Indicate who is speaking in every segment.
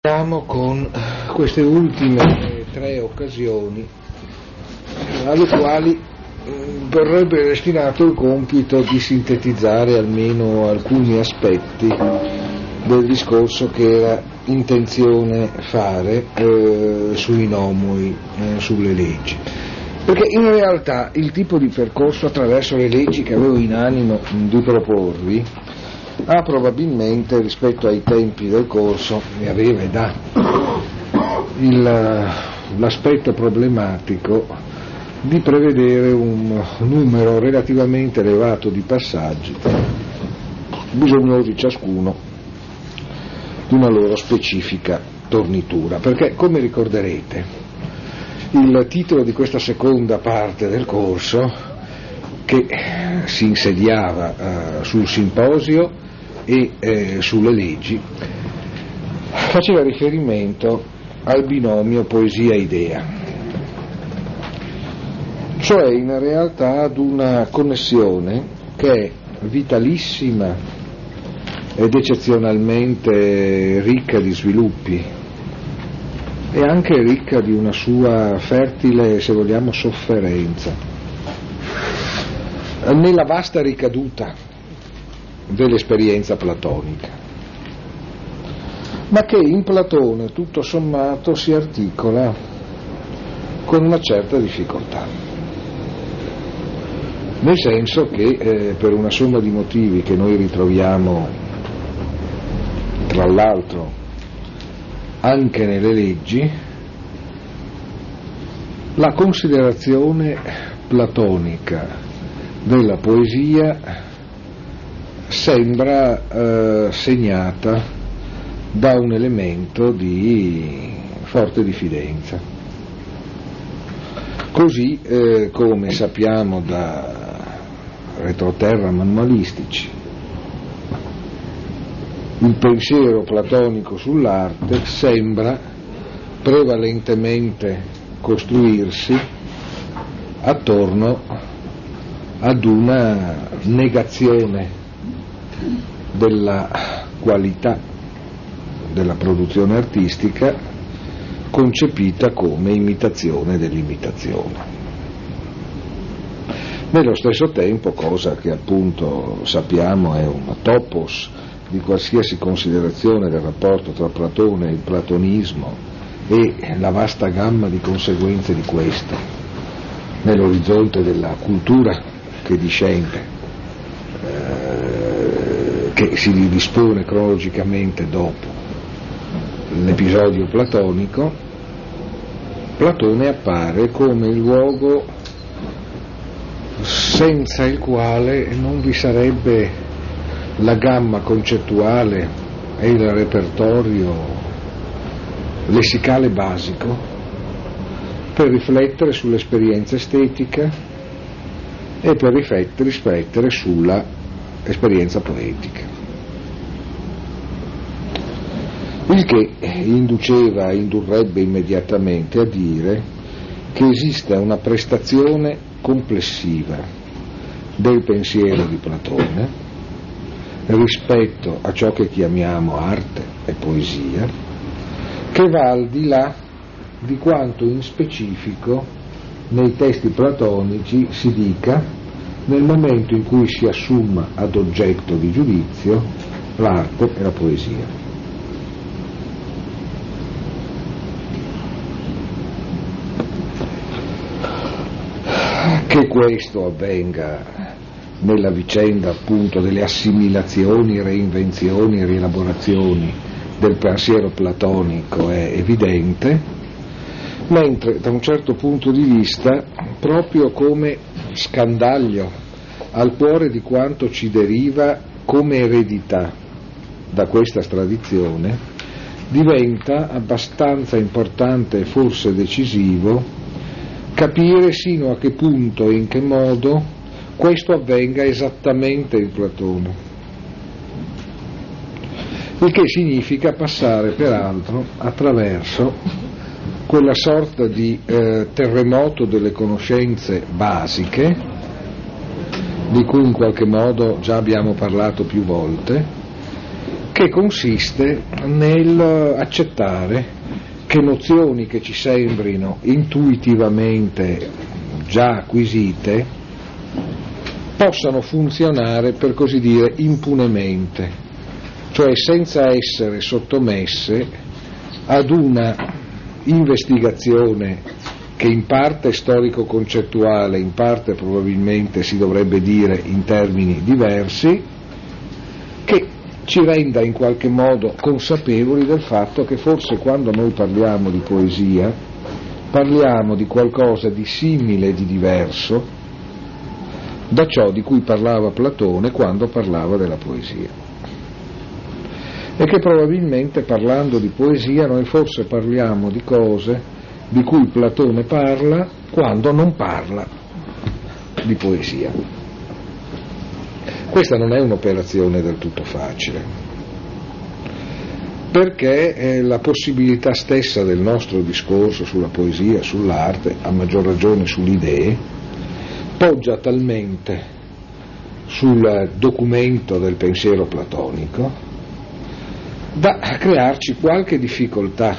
Speaker 1: Siamo con queste ultime tre occasioni alle quali verrebbe destinato il compito di sintetizzare almeno alcuni aspetti del discorso che era intenzione fare eh, sui nomoi, eh, sulle leggi. Perché in realtà il tipo di percorso attraverso le leggi che avevo in animo di proporvi ha probabilmente rispetto ai tempi del corso, ne aveva ha, il, l'aspetto problematico di prevedere un numero relativamente elevato di passaggi, bisognosi ciascuno di una loro specifica tornitura, perché come ricorderete il titolo di questa seconda parte del corso che si insediava uh, sul simposio e eh, sulle leggi, faceva riferimento al binomio poesia-idea, cioè in realtà ad una connessione che è vitalissima ed eccezionalmente ricca di sviluppi e anche ricca di una sua fertile, se vogliamo, sofferenza. Nella vasta ricaduta dell'esperienza platonica, ma che in Platone tutto sommato si articola con una certa difficoltà, nel senso che eh, per una somma di motivi che noi ritroviamo tra l'altro anche nelle leggi, la considerazione platonica della poesia sembra eh, segnata da un elemento di forte diffidenza. Così eh, come sappiamo da retroterra manualistici, il pensiero platonico sull'arte sembra prevalentemente costruirsi attorno ad una negazione della qualità della produzione artistica concepita come imitazione dell'imitazione. Nello stesso tempo, cosa che appunto sappiamo è un topos di qualsiasi considerazione del rapporto tra Platone e il platonismo e la vasta gamma di conseguenze di questo nell'orizzonte della cultura che discende che si dispone cronologicamente dopo l'episodio platonico, Platone appare come il luogo senza il quale non vi sarebbe la gamma concettuale e il repertorio lessicale basico per riflettere sull'esperienza estetica e per riflettere sulla esperienza poetica. Il che induceva, indurrebbe immediatamente a dire che esiste una prestazione complessiva del pensiero di Platone rispetto a ciò che chiamiamo arte e poesia, che va al di là di quanto in specifico nei testi platonici si dica nel momento in cui si assuma ad oggetto di giudizio l'arte e la poesia. Che questo avvenga nella vicenda appunto delle assimilazioni, reinvenzioni rielaborazioni del pensiero platonico è evidente, mentre da un certo punto di vista, proprio come scandaglio al cuore di quanto ci deriva come eredità da questa tradizione, diventa abbastanza importante e forse decisivo capire sino a che punto e in che modo questo avvenga esattamente in Platone. Il che significa passare peraltro attraverso quella sorta di eh, terremoto delle conoscenze basiche, di cui in qualche modo già abbiamo parlato più volte, che consiste nel accettare che nozioni che ci sembrino intuitivamente già acquisite possano funzionare per così dire impunemente, cioè senza essere sottomesse ad una investigazione che in parte storico-concettuale, in parte probabilmente si dovrebbe dire in termini diversi, che ci renda in qualche modo consapevoli del fatto che forse quando noi parliamo di poesia parliamo di qualcosa di simile e di diverso da ciò di cui parlava Platone quando parlava della poesia. E che probabilmente parlando di poesia noi forse parliamo di cose di cui Platone parla quando non parla di poesia. Questa non è un'operazione del tutto facile, perché eh, la possibilità stessa del nostro discorso sulla poesia, sull'arte, a maggior ragione sulle idee, poggia talmente sul documento del pensiero platonico da crearci qualche difficoltà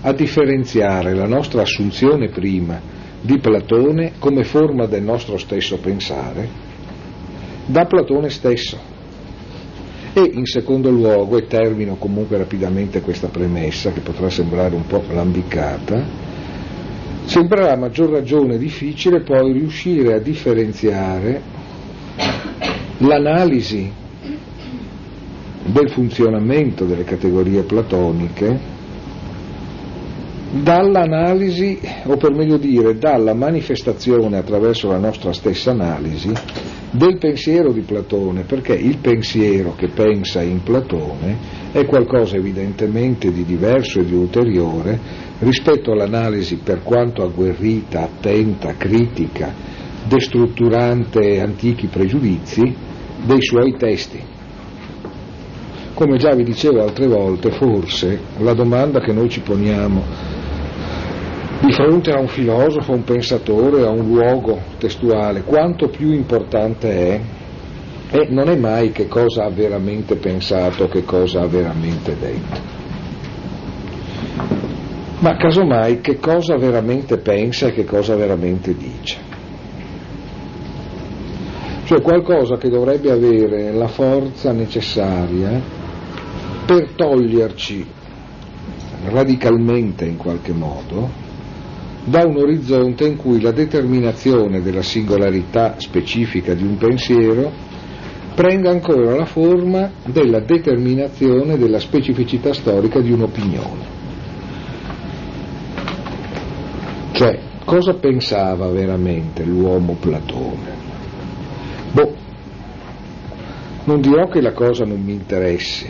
Speaker 1: a differenziare la nostra assunzione prima di Platone come forma del nostro stesso pensare da Platone stesso. E in secondo luogo, e termino comunque rapidamente questa premessa che potrà sembrare un po' lambicata, sembrerà a maggior ragione difficile poi riuscire a differenziare l'analisi del funzionamento delle categorie platoniche dall'analisi, o per meglio dire, dalla manifestazione attraverso la nostra stessa analisi del pensiero di Platone, perché il pensiero che pensa in Platone è qualcosa evidentemente di diverso e di ulteriore rispetto all'analisi per quanto agguerrita, attenta, critica, destrutturante antichi pregiudizi dei suoi testi. Come già vi dicevo altre volte, forse la domanda che noi ci poniamo di fronte a un filosofo, a un pensatore, a un luogo testuale, quanto più importante è, e non è mai che cosa ha veramente pensato, che cosa ha veramente detto, ma casomai che cosa veramente pensa e che cosa veramente dice. Cioè qualcosa che dovrebbe avere la forza necessaria per toglierci radicalmente in qualche modo da un orizzonte in cui la determinazione della singolarità specifica di un pensiero prenda ancora la forma della determinazione della specificità storica di un'opinione. Cioè, cosa pensava veramente l'uomo Platone? Boh, non dirò che la cosa non mi interessi,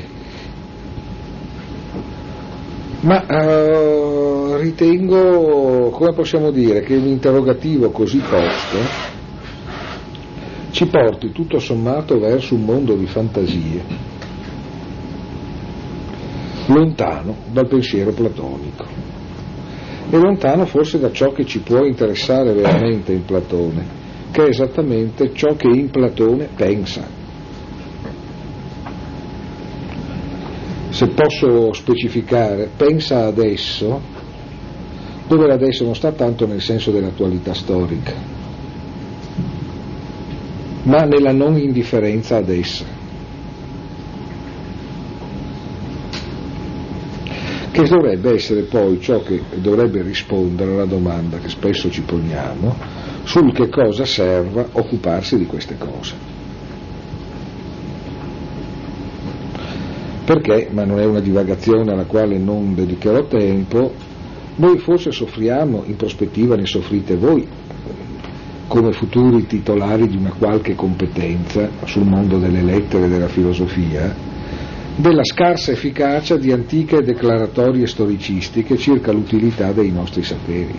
Speaker 1: ma uh, ritengo, come possiamo dire, che un interrogativo così posto ci porti tutto sommato verso un mondo di fantasie, lontano dal pensiero platonico e lontano forse da ciò che ci può interessare veramente in Platone, che è esattamente ciò che in Platone pensa. Se posso specificare, pensa adesso, dove l'adesso non sta tanto nel senso dell'attualità storica, ma nella non indifferenza ad essa. Che dovrebbe essere poi ciò che dovrebbe rispondere alla domanda che spesso ci poniamo sul che cosa serva occuparsi di queste cose. Perché, ma non è una divagazione alla quale non dedicherò tempo, noi forse soffriamo, in prospettiva ne soffrite voi, come futuri titolari di una qualche competenza sul mondo delle lettere e della filosofia, della scarsa efficacia di antiche declaratorie storicistiche circa l'utilità dei nostri saperi.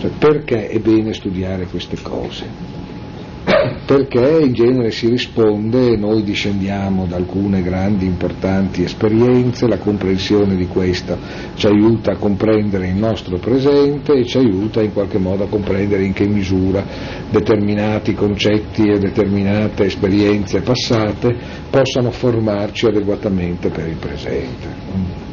Speaker 1: Cioè, perché è bene studiare queste cose? Perché in genere si risponde, noi discendiamo da alcune grandi importanti esperienze, la comprensione di questo ci aiuta a comprendere il nostro presente e ci aiuta in qualche modo a comprendere in che misura determinati concetti e determinate esperienze passate possano formarci adeguatamente per il presente.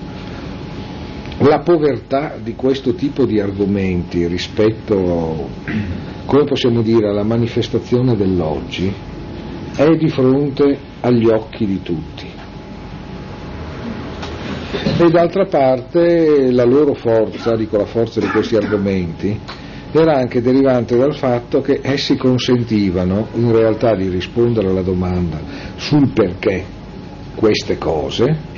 Speaker 1: La povertà di questo tipo di argomenti rispetto, come possiamo dire, alla manifestazione dell'oggi è di fronte agli occhi di tutti. E d'altra parte la loro forza, dico la forza di questi argomenti, era anche derivante dal fatto che essi consentivano in realtà di rispondere alla domanda sul perché queste cose,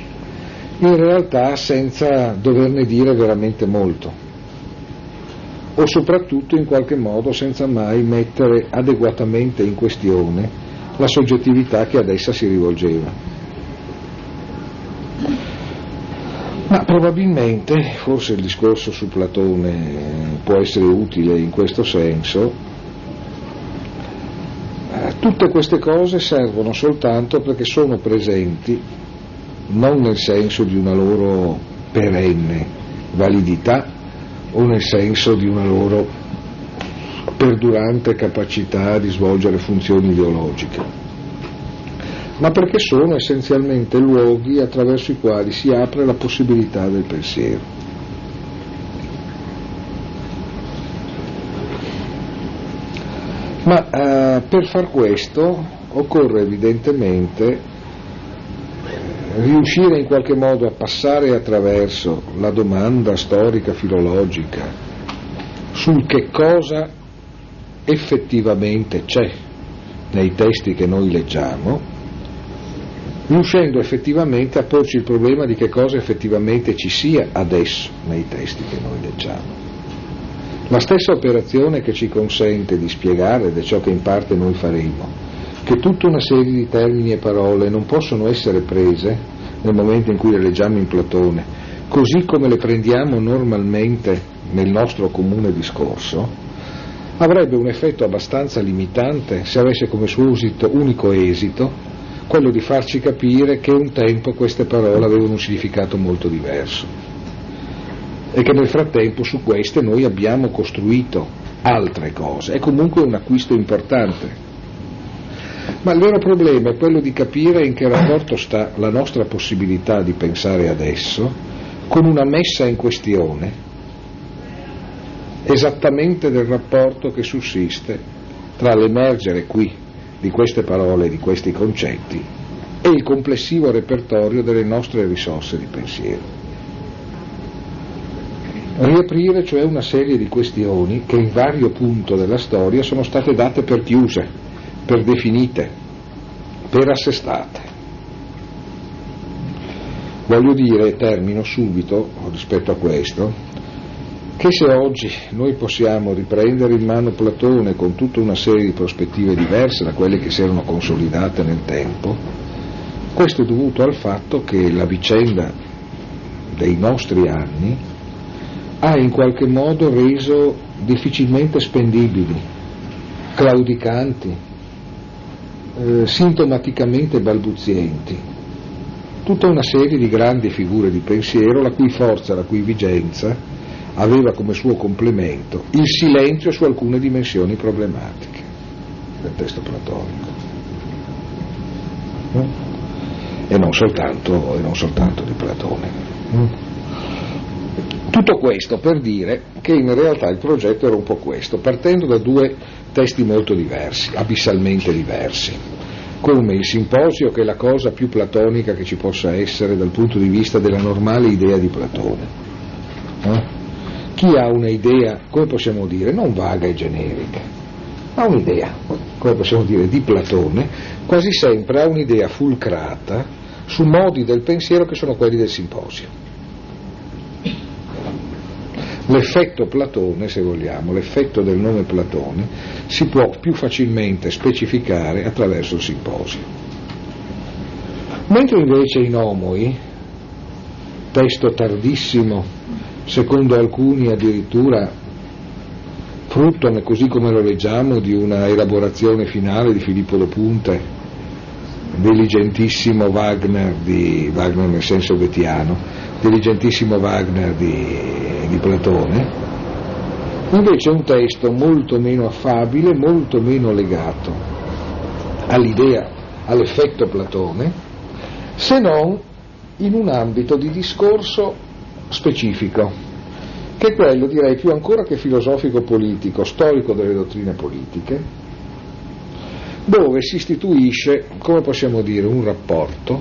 Speaker 1: in realtà senza doverne dire veramente molto o soprattutto in qualche modo senza mai mettere adeguatamente in questione la soggettività che ad essa si rivolgeva. Ma probabilmente, forse il discorso su Platone può essere utile in questo senso, eh, tutte queste cose servono soltanto perché sono presenti non nel senso di una loro perenne validità o nel senso di una loro perdurante capacità di svolgere funzioni ideologiche, ma perché sono essenzialmente luoghi attraverso i quali si apre la possibilità del pensiero. Ma eh, per far questo occorre evidentemente riuscire in qualche modo a passare attraverso la domanda storica filologica sul che cosa effettivamente c'è nei testi che noi leggiamo, riuscendo effettivamente a porci il problema di che cosa effettivamente ci sia adesso nei testi che noi leggiamo. La stessa operazione che ci consente di spiegare, ed è ciò che in parte noi faremo, che tutta una serie di termini e parole non possono essere prese nel momento in cui le leggiamo in Platone, così come le prendiamo normalmente nel nostro comune discorso, avrebbe un effetto abbastanza limitante se avesse come suo esito, unico esito quello di farci capire che un tempo queste parole avevano un significato molto diverso e che nel frattempo su queste noi abbiamo costruito altre cose. È comunque un acquisto importante ma il vero problema è quello di capire in che rapporto sta la nostra possibilità di pensare adesso con una messa in questione esattamente del rapporto che sussiste tra l'emergere qui di queste parole, di questi concetti e il complessivo repertorio delle nostre risorse di pensiero. Riaprire cioè una serie di questioni che in vario punto della storia sono state date per chiuse per definite, per assestate. Voglio dire, termino subito rispetto a questo, che se oggi noi possiamo riprendere in mano Platone con tutta una serie di prospettive diverse da quelle che si erano consolidate nel tempo, questo è dovuto al fatto che la vicenda dei nostri anni ha in qualche modo reso difficilmente spendibili, claudicanti, eh, sintomaticamente balbuzienti, tutta una serie di grandi figure di pensiero la cui forza, la cui vigenza aveva come suo complemento il silenzio su alcune dimensioni problematiche del testo platonico. Mm? E, non soltanto, e non soltanto di Platone. Tutto questo per dire che in realtà il progetto era un po' questo, partendo da due testi molto diversi, abissalmente diversi, come il simposio che è la cosa più platonica che ci possa essere dal punto di vista della normale idea di Platone. Eh? Chi ha un'idea, come possiamo dire, non vaga e generica, ha un'idea, come possiamo dire, di Platone, quasi sempre ha un'idea fulcrata su modi del pensiero che sono quelli del simposio l'effetto Platone, se vogliamo, l'effetto del nome Platone, si può più facilmente specificare attraverso il simposio. Mentre invece in Omoi, testo tardissimo, secondo alcuni addirittura frutto, così come lo leggiamo, di una elaborazione finale di Filippo Lo Punte, diligentissimo Wagner, di, Wagner nel senso vettiano, diligentissimo Wagner di, di Platone, invece è un testo molto meno affabile, molto meno legato all'idea, all'effetto Platone, se non in un ambito di discorso specifico che è quello, direi, più ancora che filosofico-politico, storico delle dottrine politiche, dove si istituisce, come possiamo dire, un rapporto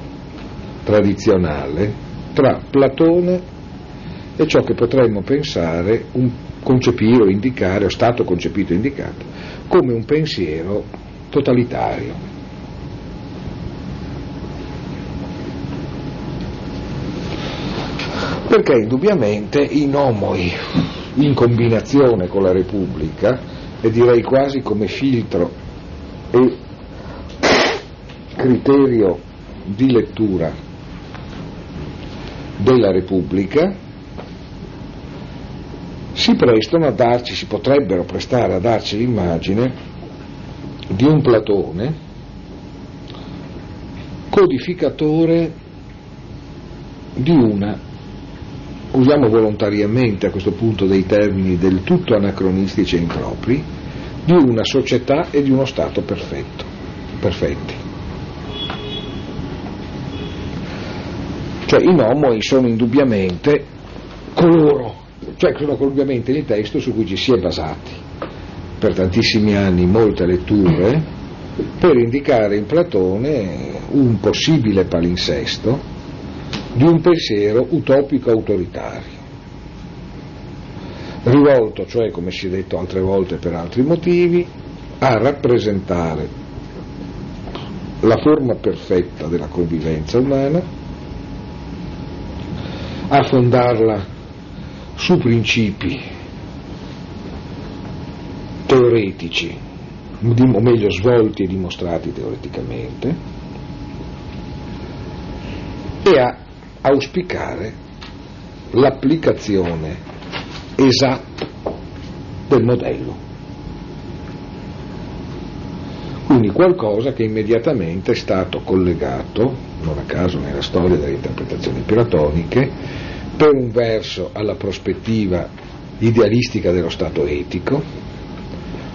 Speaker 1: tradizionale tra Platone e ciò che potremmo pensare, un, concepire o indicare, o stato concepito e indicato, come un pensiero totalitario. perché indubbiamente i nomoi in combinazione con la Repubblica, e direi quasi come filtro e criterio di lettura della Repubblica, si prestano a darci, si potrebbero prestare a darci l'immagine di un Platone codificatore di una usiamo volontariamente a questo punto dei termini del tutto anacronistici e impropri, di una società e di uno Stato perfetto, perfetti. Cioè i nomoi sono indubbiamente coloro, cioè sono indubbiamente il testo su cui ci si è basati per tantissimi anni, molte letture, per indicare in Platone un possibile palinsesto di un pensiero utopico autoritario, rivolto, cioè come si è detto altre volte per altri motivi, a rappresentare la forma perfetta della convivenza umana, a fondarla su principi teoretici, o meglio svolti e dimostrati teoreticamente, e a auspicare l'applicazione esatta del modello. Quindi qualcosa che immediatamente è stato collegato, non a caso nella storia delle interpretazioni platoniche, per un verso alla prospettiva idealistica dello Stato etico,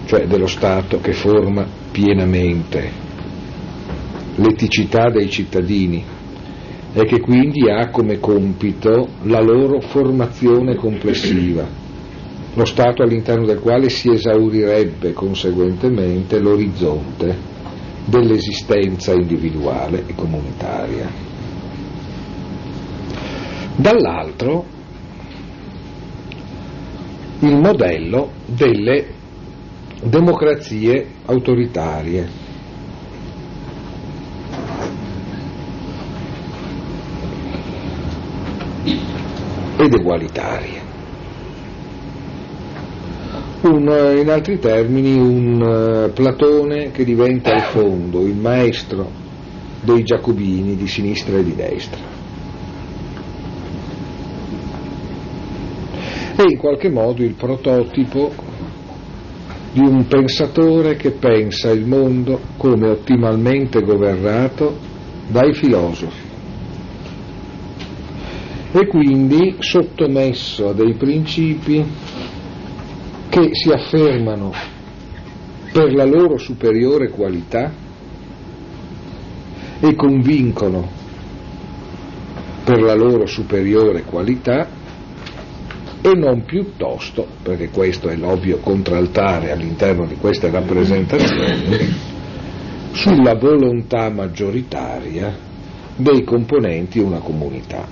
Speaker 1: cioè dello Stato che forma pienamente l'eticità dei cittadini e che quindi ha come compito la loro formazione complessiva, lo stato all'interno del quale si esaurirebbe conseguentemente l'orizzonte dell'esistenza individuale e comunitaria. Dall'altro il modello delle democrazie autoritarie ed egualitarie. Un, in altri termini un uh, Platone che diventa al fondo il maestro dei giacobini di sinistra e di destra. E in qualche modo il prototipo di un pensatore che pensa il mondo come ottimalmente governato dai filosofi e quindi sottomesso a dei principi che si affermano per la loro superiore qualità e convincono per la loro superiore qualità e non piuttosto, perché questo è l'ovvio contraltare all'interno di queste rappresentazioni, sulla volontà maggioritaria dei componenti di una comunità.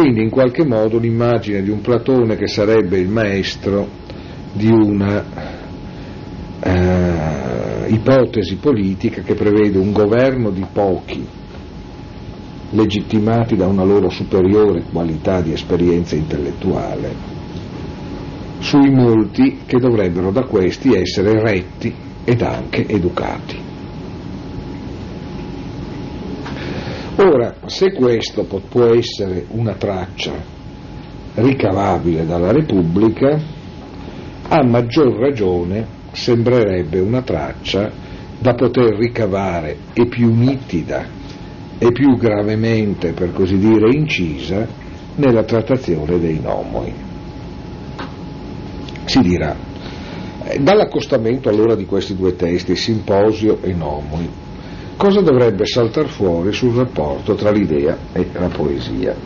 Speaker 1: Quindi in qualche modo l'immagine di un Platone che sarebbe il maestro di una eh, ipotesi politica che prevede un governo di pochi legittimati da una loro superiore qualità di esperienza intellettuale, sui molti che dovrebbero da questi essere retti ed anche educati. Ora, se questo può essere una traccia ricavabile dalla Repubblica, a maggior ragione sembrerebbe una traccia da poter ricavare e più nitida e più gravemente, per così dire, incisa nella trattazione dei nomoi. Si dirà, eh, dall'accostamento allora di questi due testi, simposio e nomoi, cosa dovrebbe saltare fuori sul rapporto tra l'idea e la poesia?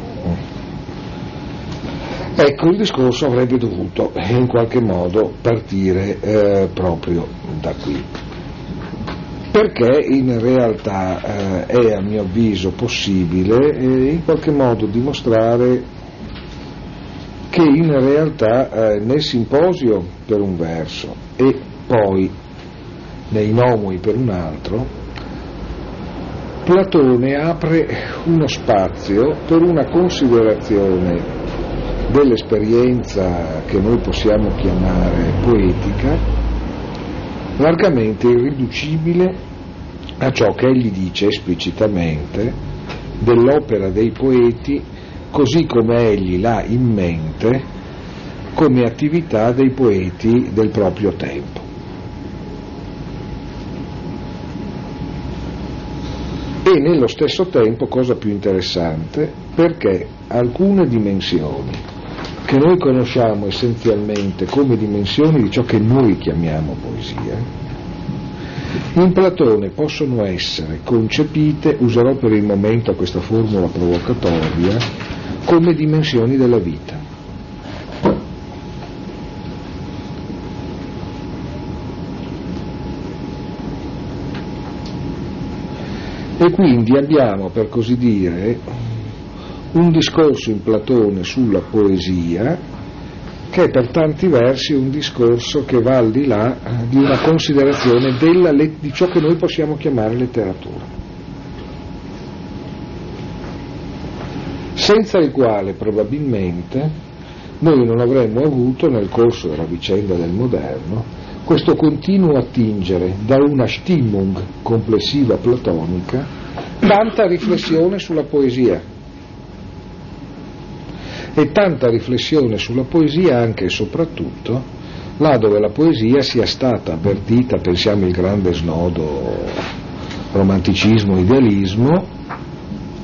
Speaker 1: Ecco, il discorso avrebbe dovuto in qualche modo partire eh, proprio da qui, perché in realtà eh, è a mio avviso possibile eh, in qualche modo dimostrare che in realtà eh, nel simposio per un verso e poi nei nomoi per un altro, Platone apre uno spazio per una considerazione dell'esperienza che noi possiamo chiamare poetica, largamente irriducibile a ciò che egli dice esplicitamente dell'opera dei poeti così come egli l'ha in mente come attività dei poeti del proprio tempo. E nello stesso tempo, cosa più interessante, perché alcune dimensioni che noi conosciamo essenzialmente come dimensioni di ciò che noi chiamiamo poesia, in Platone possono essere concepite, userò per il momento questa formula provocatoria, come dimensioni della vita. E quindi abbiamo, per così dire, un discorso in Platone sulla poesia che è per tanti versi un discorso che va al di là di una considerazione della, di ciò che noi possiamo chiamare letteratura. Senza il quale probabilmente noi non avremmo avuto nel corso della vicenda del moderno questo continuo attingere da una Stimmung complessiva platonica tanta riflessione sulla poesia. E tanta riflessione sulla poesia anche e soprattutto là dove la poesia sia stata avvertita, pensiamo il grande snodo romanticismo, idealismo,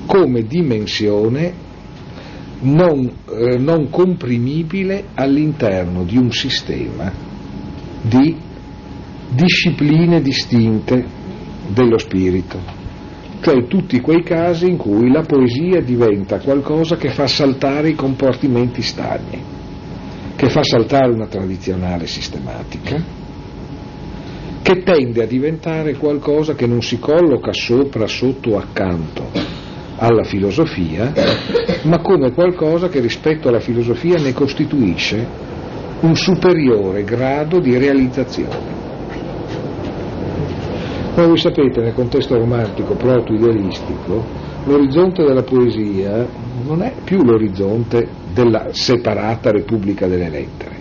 Speaker 1: come dimensione non, eh, non comprimibile all'interno di un sistema di discipline distinte dello spirito. Cioè tutti quei casi in cui la poesia diventa qualcosa che fa saltare i comportamenti stagni, che fa saltare una tradizionale sistematica, che tende a diventare qualcosa che non si colloca sopra, sotto accanto alla filosofia, ma come qualcosa che rispetto alla filosofia ne costituisce un superiore grado di realizzazione. Come voi sapete, nel contesto romantico proto-idealistico, l'orizzonte della poesia non è più l'orizzonte della separata Repubblica delle Lettere,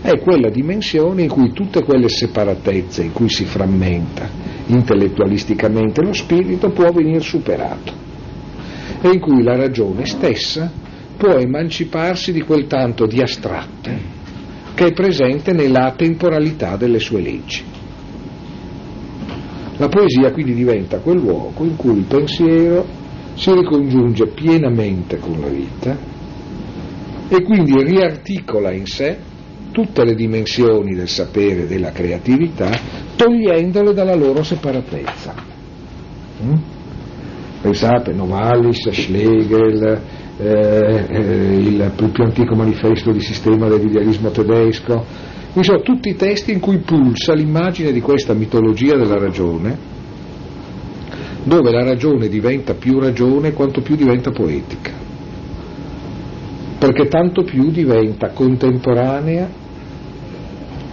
Speaker 1: è quella dimensione in cui tutte quelle separatezze in cui si frammenta intellettualisticamente lo spirito può venire superato e in cui la ragione stessa può emanciparsi di quel tanto di astratte che è presente nella temporalità delle sue leggi. La poesia quindi diventa quel luogo in cui il pensiero si ricongiunge pienamente con la vita e quindi riarticola in sé tutte le dimensioni del sapere e della creatività, togliendole dalla loro separatezza. Mm? Pensate, Novalis, Schlegel, eh, il più antico manifesto di sistema dell'idealismo tedesco, sono tutti i testi in cui pulsa l'immagine di questa mitologia della ragione, dove la ragione diventa più ragione quanto più diventa poetica, perché tanto più diventa contemporanea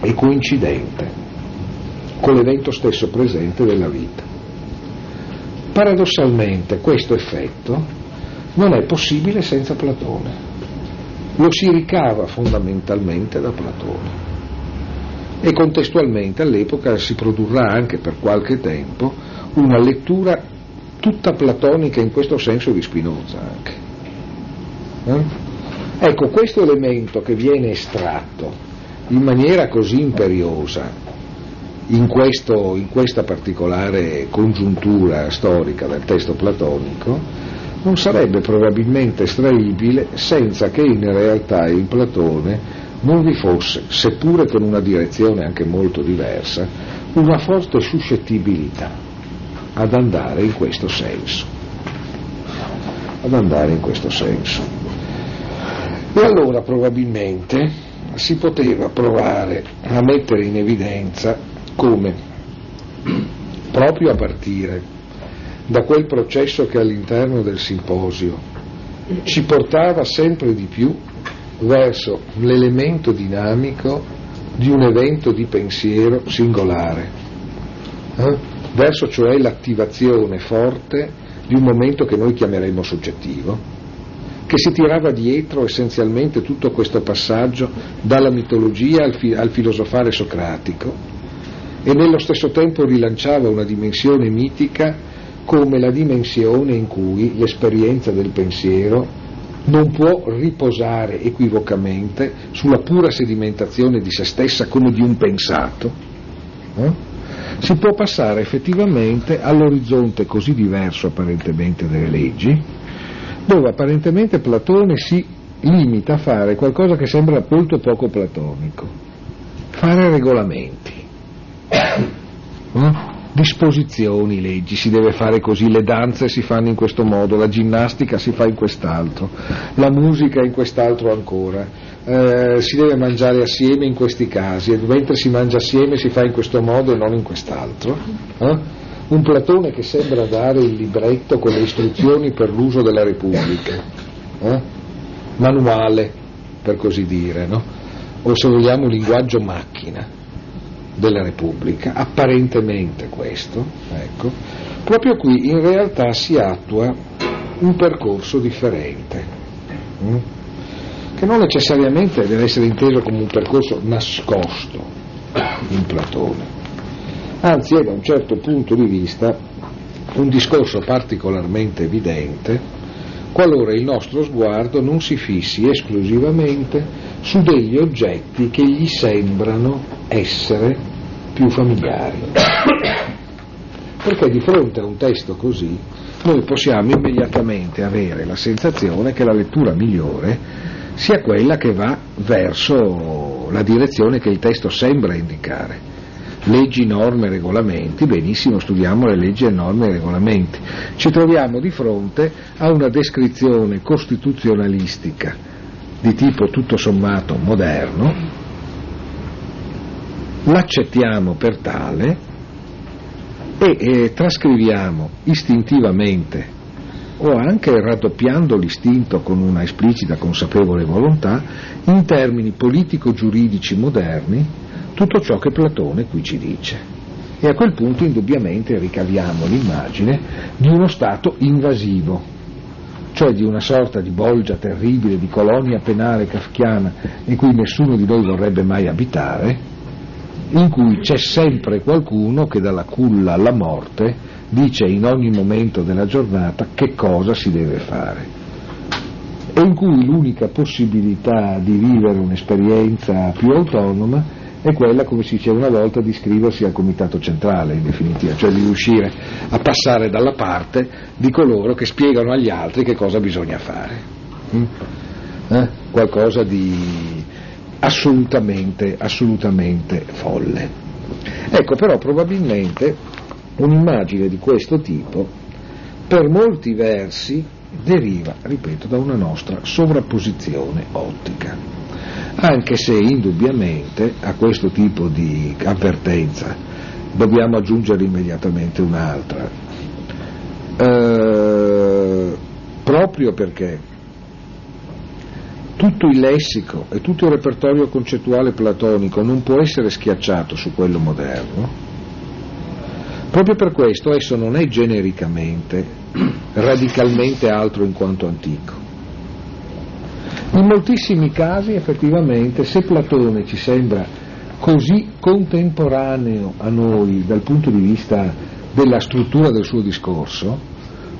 Speaker 1: e coincidente con l'evento stesso presente della vita. Paradossalmente questo effetto non è possibile senza Platone, lo si ricava fondamentalmente da Platone e contestualmente all'epoca si produrrà anche per qualche tempo una lettura tutta platonica in questo senso di Spinoza anche. Eh? Ecco, questo elemento che viene estratto in maniera così imperiosa in, questo, in questa particolare congiuntura storica del testo platonico non sarebbe probabilmente estraibile senza che in realtà in Platone non vi fosse, seppure con una direzione anche molto diversa, una forte suscettibilità ad andare in questo senso. Ad andare in questo senso. E allora probabilmente si poteva provare a mettere in evidenza come, proprio a partire da quel processo che all'interno del simposio ci portava sempre di più verso l'elemento dinamico di un evento di pensiero singolare, eh? verso cioè l'attivazione forte di un momento che noi chiameremo soggettivo, che si tirava dietro essenzialmente tutto questo passaggio dalla mitologia al, fi- al filosofare socratico e nello stesso tempo rilanciava una dimensione mitica come la dimensione in cui l'esperienza del pensiero non può riposare equivocamente sulla pura sedimentazione di se stessa come di un pensato, eh? si può passare effettivamente all'orizzonte così diverso apparentemente delle leggi, dove apparentemente Platone si limita a fare qualcosa che sembra molto poco platonico, fare regolamenti. Eh? Disposizioni, leggi, si deve fare così, le danze si fanno in questo modo, la ginnastica si fa in quest'altro, la musica in quest'altro ancora, eh, si deve mangiare assieme in questi casi e mentre si mangia assieme si fa in questo modo e non in quest'altro. Eh? Un Platone che sembra dare il libretto con le istruzioni per l'uso della Repubblica, eh? manuale per così dire, no? o se vogliamo linguaggio macchina della Repubblica, apparentemente questo, ecco, proprio qui in realtà si attua un percorso differente, hm? che non necessariamente deve essere inteso come un percorso nascosto in Platone, anzi è da un certo punto di vista un discorso particolarmente evidente qualora il nostro sguardo non si fissi esclusivamente su degli oggetti che gli sembrano essere più familiari. Perché di fronte a un testo così noi possiamo immediatamente avere la sensazione che la lettura migliore sia quella che va verso la direzione che il testo sembra indicare leggi, norme, regolamenti, benissimo, studiamo le leggi, le norme e regolamenti. Ci troviamo di fronte a una descrizione costituzionalistica di tipo tutto sommato moderno, l'accettiamo per tale e eh, trascriviamo istintivamente o anche raddoppiando l'istinto con una esplicita consapevole volontà in termini politico-giuridici moderni tutto ciò che Platone qui ci dice. E a quel punto indubbiamente ricaviamo l'immagine di uno Stato invasivo, cioè di una sorta di bolgia terribile, di colonia penale kafkiana in cui nessuno di noi vorrebbe mai abitare, in cui c'è sempre qualcuno che dalla culla alla morte dice in ogni momento della giornata che cosa si deve fare e in cui l'unica possibilità di vivere un'esperienza più autonoma è quella, come si diceva una volta, di iscriversi al comitato centrale, in definitiva, cioè di riuscire a passare dalla parte di coloro che spiegano agli altri che cosa bisogna fare. Mm? Eh? Qualcosa di assolutamente, assolutamente folle. Ecco, però probabilmente un'immagine di questo tipo, per molti versi, deriva, ripeto, da una nostra sovrapposizione ottica anche se indubbiamente a questo tipo di avvertenza dobbiamo aggiungere immediatamente un'altra, eh, proprio perché tutto il lessico e tutto il repertorio concettuale platonico non può essere schiacciato su quello moderno, proprio per questo esso non è genericamente, radicalmente altro in quanto antico in moltissimi casi effettivamente se Platone ci sembra così contemporaneo a noi dal punto di vista della struttura del suo discorso,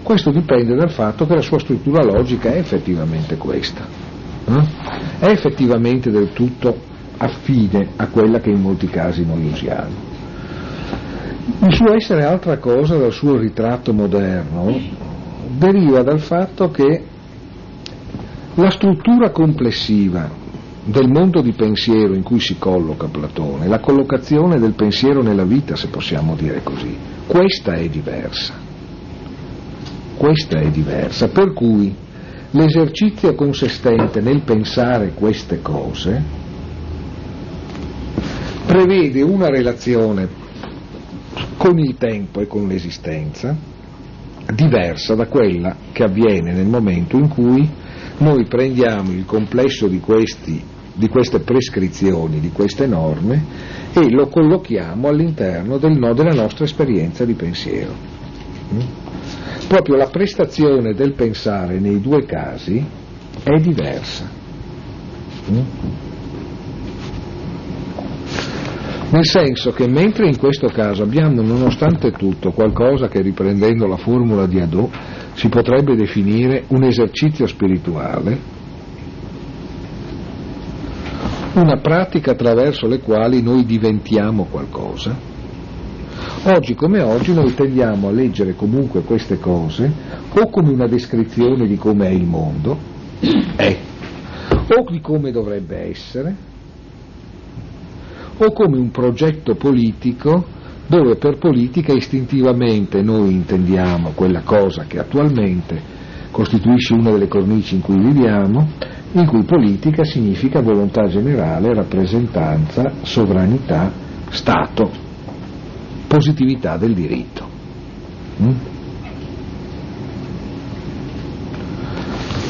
Speaker 1: questo dipende dal fatto che la sua struttura logica è effettivamente questa, eh? è effettivamente del tutto affine a quella che in molti casi noi usiamo. Il suo essere altra cosa dal suo ritratto moderno deriva dal fatto che la struttura complessiva del mondo di pensiero in cui si colloca Platone, la collocazione del pensiero nella vita, se possiamo dire così, questa è diversa. Questa è diversa, per cui l'esercizio consistente nel pensare queste cose prevede una relazione con il tempo e con l'esistenza diversa da quella che avviene nel momento in cui noi prendiamo il complesso di, questi, di queste prescrizioni, di queste norme e lo collochiamo all'interno del no della nostra esperienza di pensiero. Mm? Proprio la prestazione del pensare nei due casi è diversa. Mm? Nel senso che mentre in questo caso abbiamo nonostante tutto qualcosa che riprendendo la formula di Adò si potrebbe definire un esercizio spirituale, una pratica attraverso le quali noi diventiamo qualcosa, oggi come oggi noi tendiamo a leggere comunque queste cose o come una descrizione di come è il mondo, è, o di come dovrebbe essere, o come un progetto politico dove per politica istintivamente noi intendiamo quella cosa che attualmente costituisce una delle cornici in cui viviamo, in cui politica significa volontà generale, rappresentanza, sovranità, Stato, positività del diritto. Mm?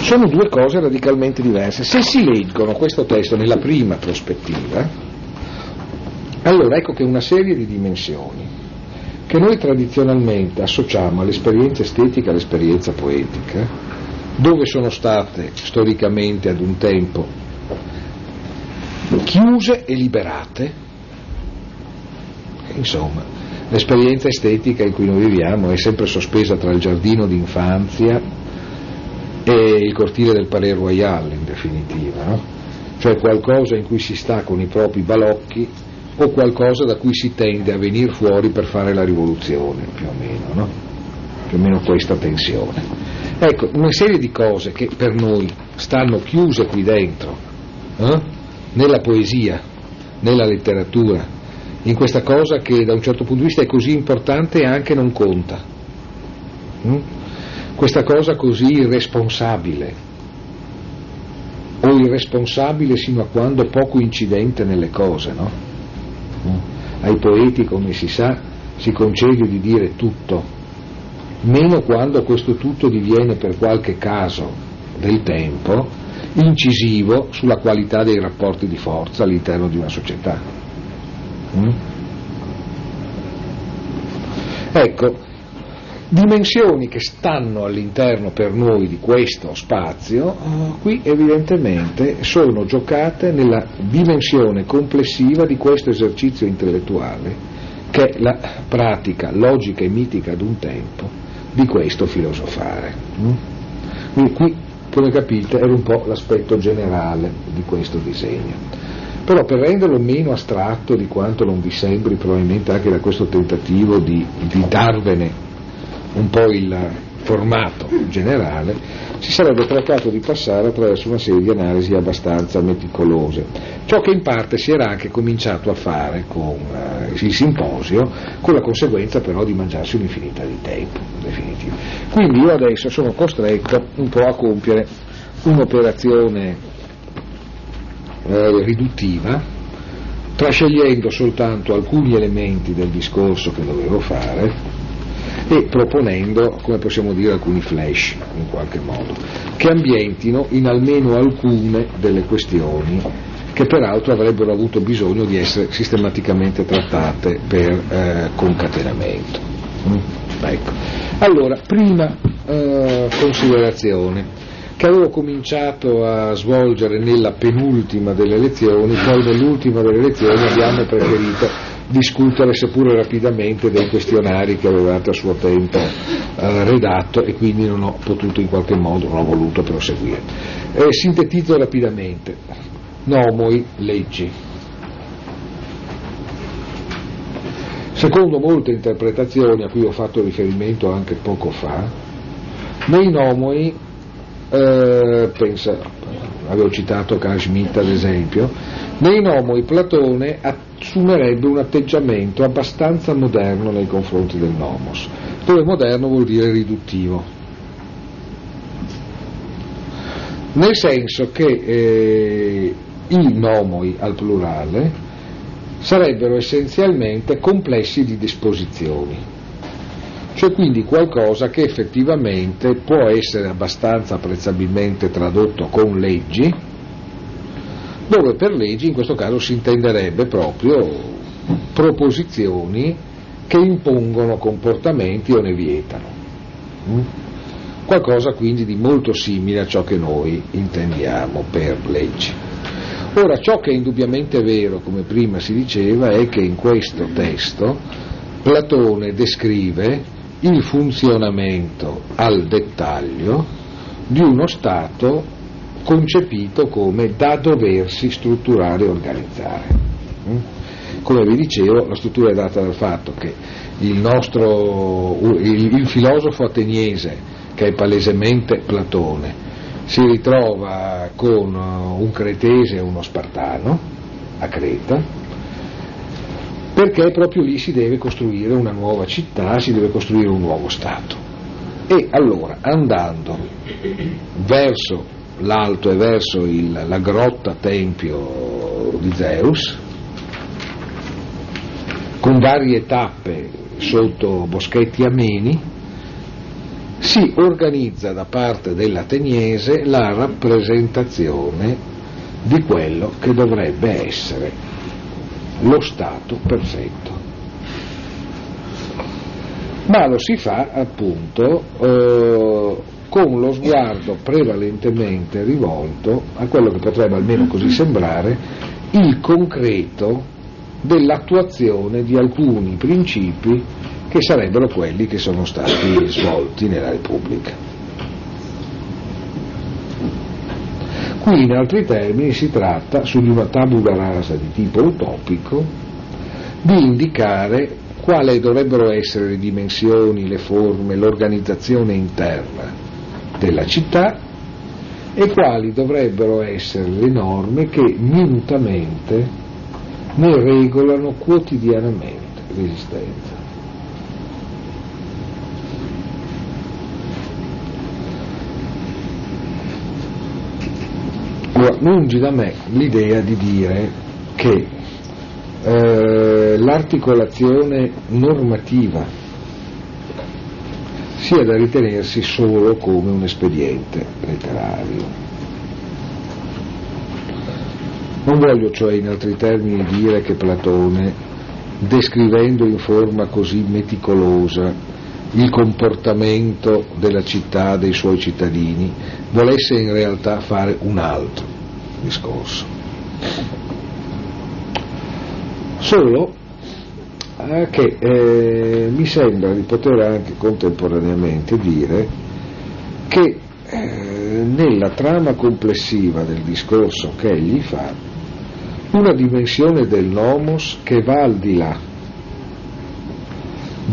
Speaker 1: Sono due cose radicalmente diverse. Se si leggono questo testo nella prima prospettiva, allora ecco che una serie di dimensioni che noi tradizionalmente associamo all'esperienza estetica e all'esperienza poetica, dove sono state storicamente ad un tempo chiuse e liberate, insomma, l'esperienza estetica in cui noi viviamo è sempre sospesa tra il giardino d'infanzia e il cortile del Palais Royal, in definitiva, no? cioè qualcosa in cui si sta con i propri balocchi o qualcosa da cui si tende a venire fuori per fare la rivoluzione, più o meno, no? Più o meno questa tensione. Ecco, una serie di cose che per noi stanno chiuse qui dentro, eh? nella poesia, nella letteratura, in questa cosa che da un certo punto di vista è così importante e anche non conta. Mm? Questa cosa così irresponsabile, o irresponsabile sino a quando poco incidente nelle cose, no? Ai poeti, come si sa, si concede di dire tutto, meno quando questo tutto diviene per qualche caso del tempo incisivo sulla qualità dei rapporti di forza all'interno di una società. Mm? Ecco, dimensioni che stanno all'interno per noi di questo spazio, eh, qui evidentemente sono giocate nella dimensione complessiva di questo esercizio intellettuale, che è la pratica logica e mitica ad un tempo di questo filosofare. Mm? Quindi qui, come capite, era un po' l'aspetto generale di questo disegno. Però per renderlo meno astratto di quanto non vi sembri, probabilmente anche da questo tentativo di, di darvene un po' il formato generale, si sarebbe trattato di passare attraverso una serie di analisi abbastanza meticolose, ciò che in parte si era anche cominciato a fare con uh, il simposio, con la conseguenza però di mangiarsi un'infinità di tempo, definitivo. Quindi io adesso sono costretto un po' a compiere un'operazione eh, riduttiva, trascegliendo soltanto alcuni elementi del discorso che dovevo fare, e proponendo, come possiamo dire, alcuni flash in qualche modo, che ambientino in almeno alcune delle questioni che peraltro avrebbero avuto bisogno di essere sistematicamente trattate per eh, concatenamento. Mm? Ecco. Allora, prima eh, considerazione che avevo cominciato a svolgere nella penultima delle lezioni, poi nell'ultima delle lezioni abbiamo preferito discutere seppur rapidamente dei questionari che avevate a suo tempo eh, redatto e quindi non ho potuto in qualche modo, non ho voluto proseguire. Eh, sintetizzo rapidamente. Nomoi, leggi. Secondo molte interpretazioni a cui ho fatto riferimento anche poco fa, nei nomoi eh, pensa, avevo citato Carl Schmitt ad esempio, nei nomoi Platone assumerebbe un atteggiamento abbastanza moderno nei confronti del nomos, dove moderno vuol dire riduttivo. Nel senso che eh, i nomoi al plurale sarebbero essenzialmente complessi di disposizioni, cioè quindi qualcosa che effettivamente può essere abbastanza apprezzabilmente tradotto con leggi, dove per leggi in questo caso si intenderebbe proprio proposizioni che impongono comportamenti o ne vietano. Mm? Qualcosa quindi di molto simile a ciò che noi intendiamo per leggi. Ora, ciò che è indubbiamente vero, come prima si diceva, è che in questo testo Platone descrive il funzionamento al dettaglio di uno Stato concepito come da doversi strutturare e organizzare. Mm? Come vi dicevo, la struttura è data dal fatto che il nostro il, il filosofo ateniese, che è palesemente Platone, si ritrova con un cretese e uno spartano a Creta, perché proprio lì si deve costruire una nuova città, si deve costruire un nuovo Stato. E allora, andando verso l'alto e verso il, la grotta tempio di Zeus, con varie tappe sotto boschetti ameni, si organizza da parte dell'ateniese la rappresentazione di quello che dovrebbe essere lo Stato perfetto. Ma lo si fa appunto eh, con lo sguardo prevalentemente rivolto a quello che potrebbe almeno così sembrare il concreto dell'attuazione di alcuni principi che sarebbero quelli che sono stati svolti nella Repubblica. Qui in altri termini si tratta, su di una tabula rasa di tipo utopico, di indicare quali dovrebbero essere le dimensioni, le forme, l'organizzazione interna della città e quali dovrebbero essere le norme che minutamente ne regolano quotidianamente l'esistenza. Ora, lungi da me l'idea di dire che eh, l'articolazione normativa sia da ritenersi solo come un espediente letterario. Non voglio cioè in altri termini dire che Platone, descrivendo in forma così meticolosa il comportamento della città, dei suoi cittadini, volesse in realtà fare un altro discorso. Solo eh, che eh, mi sembra di poter anche contemporaneamente dire che eh, nella trama complessiva del discorso che egli fa, una dimensione del nomos che va al di là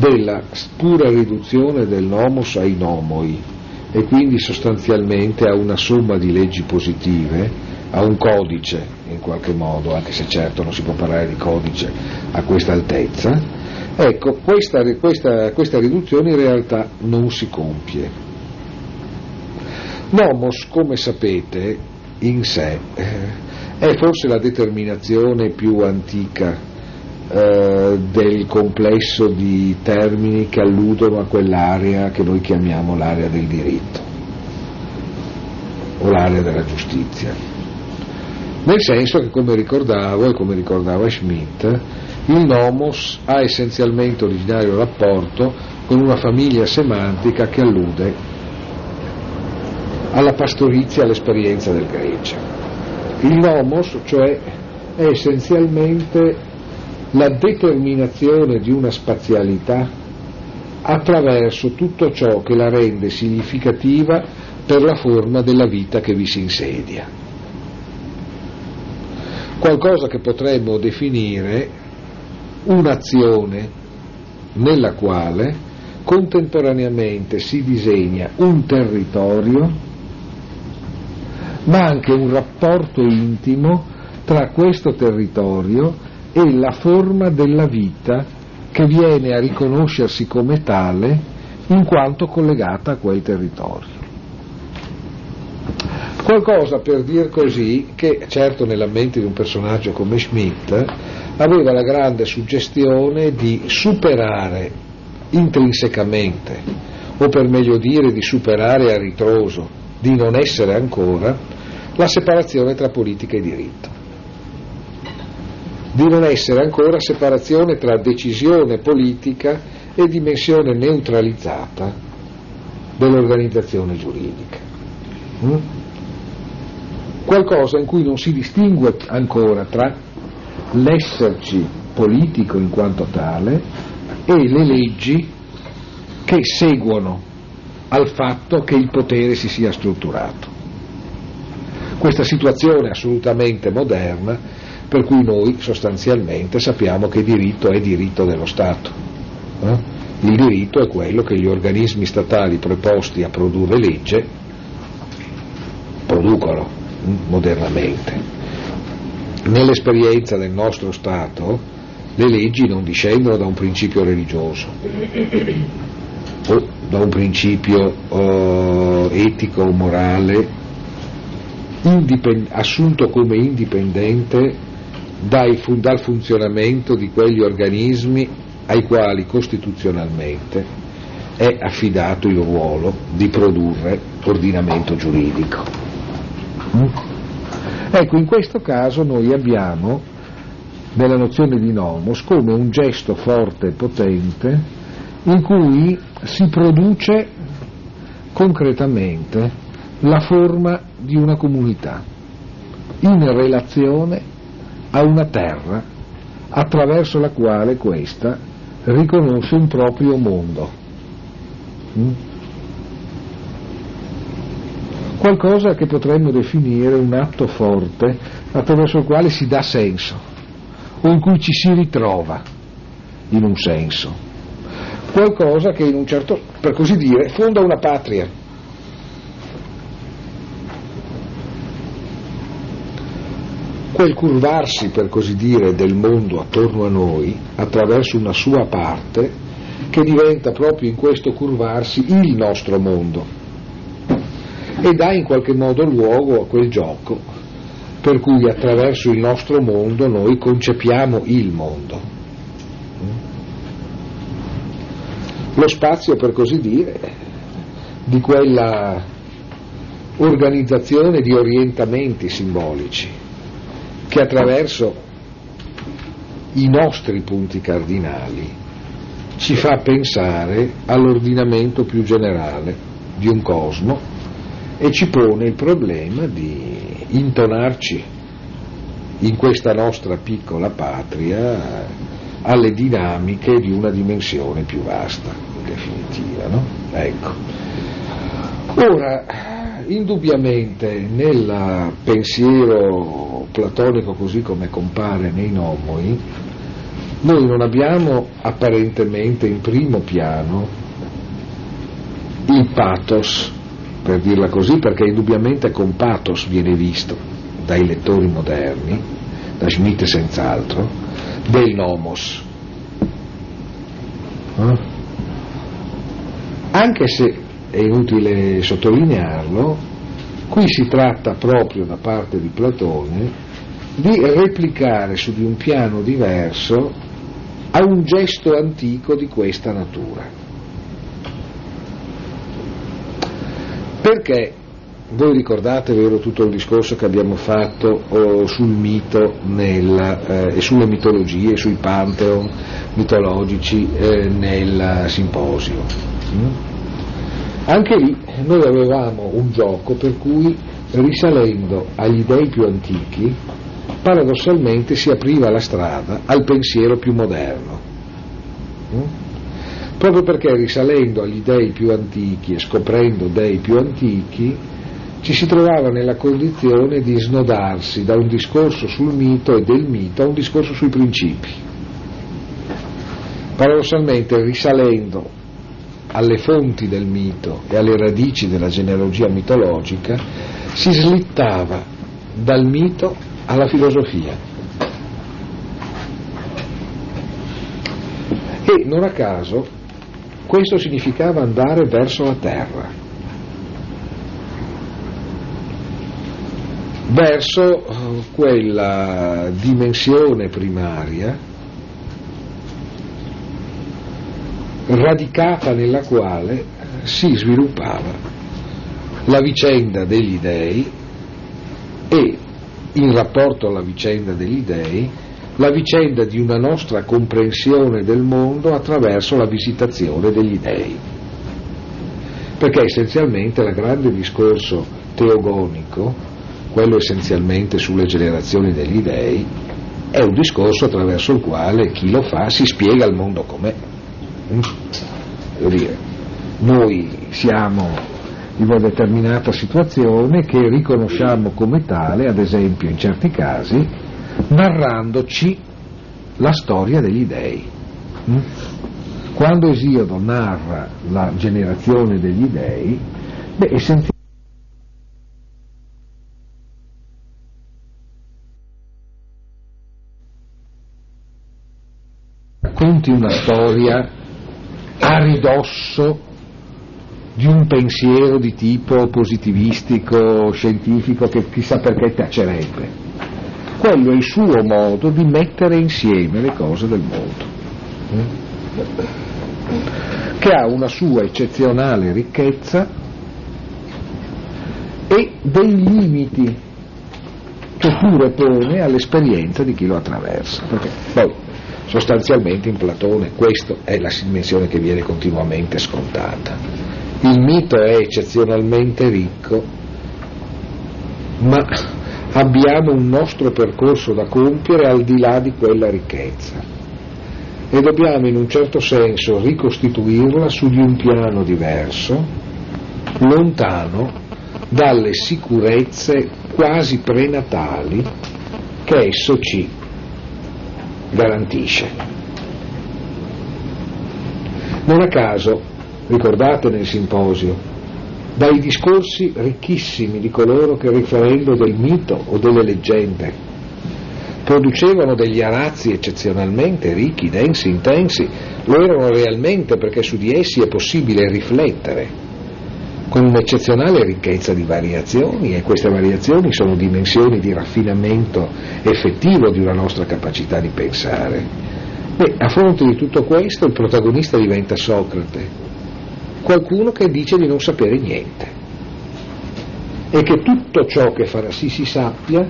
Speaker 1: della pura riduzione del nomos ai nomoi e quindi sostanzialmente a una somma di leggi positive, a un codice in qualche modo, anche se certo non si può parlare di codice a questa altezza, ecco, questa, questa, questa riduzione in realtà non si compie. Nomos, come sapete, in sé eh, è forse la determinazione più antica eh, del complesso di termini che alludono a quell'area che noi chiamiamo l'area del diritto o l'area della giustizia. Nel senso che, come ricordavo e come ricordava Schmidt, il nomos ha essenzialmente originario rapporto con una famiglia semantica che allude alla pastorizia, all'esperienza del Grecia. Il nomos, cioè, è essenzialmente la determinazione di una spazialità attraverso tutto ciò che la rende significativa per la forma della vita che vi si insedia. Qualcosa che potremmo definire un'azione nella quale contemporaneamente si disegna un territorio, ma anche un rapporto intimo tra questo territorio e la forma della vita che viene a riconoscersi come tale in quanto collegata a quel territorio. Qualcosa per dir così che certo nella mente di un personaggio come Schmidt aveva la grande suggestione di superare intrinsecamente, o per meglio dire di superare a ritroso, di non essere ancora, la separazione tra politica e diritto. Di non essere ancora separazione tra decisione politica e dimensione neutralizzata dell'organizzazione giuridica. Mm? Qualcosa in cui non si distingue ancora tra l'esserci politico in quanto tale e le leggi che seguono al fatto che il potere si sia strutturato. Questa situazione assolutamente moderna per cui noi sostanzialmente sappiamo che diritto è diritto dello Stato. Eh? Il diritto è quello che gli organismi statali preposti a produrre legge producono modernamente. Nell'esperienza del nostro Stato le leggi non discendono da un principio religioso o da un principio uh, etico o morale assunto come indipendente dai, dal funzionamento di quegli organismi ai quali costituzionalmente è affidato il ruolo di produrre ordinamento giuridico. Mm? Ecco, in questo caso noi abbiamo nella nozione di nomos come un gesto forte e potente in cui si produce concretamente la forma di una comunità in relazione a una terra attraverso la quale questa riconosce un proprio mondo. Mm? Qualcosa che potremmo definire un atto forte attraverso il quale si dà senso o in cui ci si ritrova in un senso. Qualcosa che in un certo, per così dire, fonda una patria. Quel curvarsi, per così dire, del mondo attorno a noi attraverso una sua parte che diventa proprio in questo curvarsi il nostro mondo e dà in qualche modo luogo a quel gioco per cui attraverso il nostro mondo noi concepiamo il mondo. Lo spazio, per così dire, di quella organizzazione di orientamenti simbolici che attraverso i nostri punti cardinali ci fa pensare all'ordinamento più generale di un cosmo e ci pone il problema di intonarci in questa nostra piccola patria alle dinamiche di una dimensione più vasta, in definitiva. No? Ecco. Ora, indubbiamente nel pensiero platonico così come compare nei nomoi, noi non abbiamo apparentemente in primo piano il pathos, per dirla così, perché indubbiamente con pathos viene visto dai lettori moderni, da Schmitt senz'altro, del nomos. Eh? Anche se è inutile sottolinearlo, qui si tratta proprio da parte di Platone di replicare su di un piano diverso a un gesto antico di questa natura. Perché voi ricordate, vero, tutto il discorso che abbiamo fatto oh, sul mito nel, eh, e sulle mitologie, sui pantheon mitologici eh, nel simposio. Mm? Anche lì noi avevamo un gioco per cui risalendo agli dei più antichi, paradossalmente si apriva la strada al pensiero più moderno. Mm? Proprio perché risalendo agli dei più antichi e scoprendo dei più antichi, ci si trovava nella condizione di snodarsi da un discorso sul mito e del mito a un discorso sui principi. paradossalmente risalendo alle fonti del mito e alle radici della genealogia mitologica, si slittava dal mito alla filosofia. E non a caso questo significava andare verso la terra, verso eh, quella dimensione primaria radicata nella quale si sviluppava la vicenda degli dei e in rapporto alla vicenda degli dei la vicenda di una nostra comprensione del mondo attraverso la visitazione degli dei. Perché essenzialmente il grande discorso teogonico, quello essenzialmente sulle generazioni degli dei, è un discorso attraverso il quale chi lo fa si spiega il mondo com'è. Devo dire, noi siamo in una determinata situazione che riconosciamo come tale, ad esempio in certi casi, narrandoci la storia degli dei. Mm? Quando Esiodo narra la generazione degli dei, beh, essenzialmente racconti una storia a ridosso di un pensiero di tipo positivistico, scientifico, che chissà perché tacerebbe. Quello è il suo modo di mettere insieme le cose del mondo, che ha una sua eccezionale ricchezza e dei limiti che pure pone all'esperienza di chi lo attraversa. Perché poi Sostanzialmente in Platone questa è la dimensione che viene continuamente scontata. Il mito è eccezionalmente ricco, ma abbiamo un nostro percorso da compiere al di là di quella ricchezza e dobbiamo in un certo senso ricostituirla su di un piano diverso, lontano dalle sicurezze quasi prenatali che esso ci garantisce. Non a caso, ricordate nel simposio, dai discorsi ricchissimi di coloro che riferendo del mito o delle leggende producevano degli arazzi eccezionalmente ricchi, densi, intensi, lo erano realmente perché su di essi è possibile riflettere con un'eccezionale ricchezza di variazioni e queste variazioni sono dimensioni di raffinamento effettivo di una nostra capacità di pensare. E a fronte di tutto questo il protagonista diventa Socrate, qualcuno che dice di non sapere niente e che tutto ciò che farà sì si sappia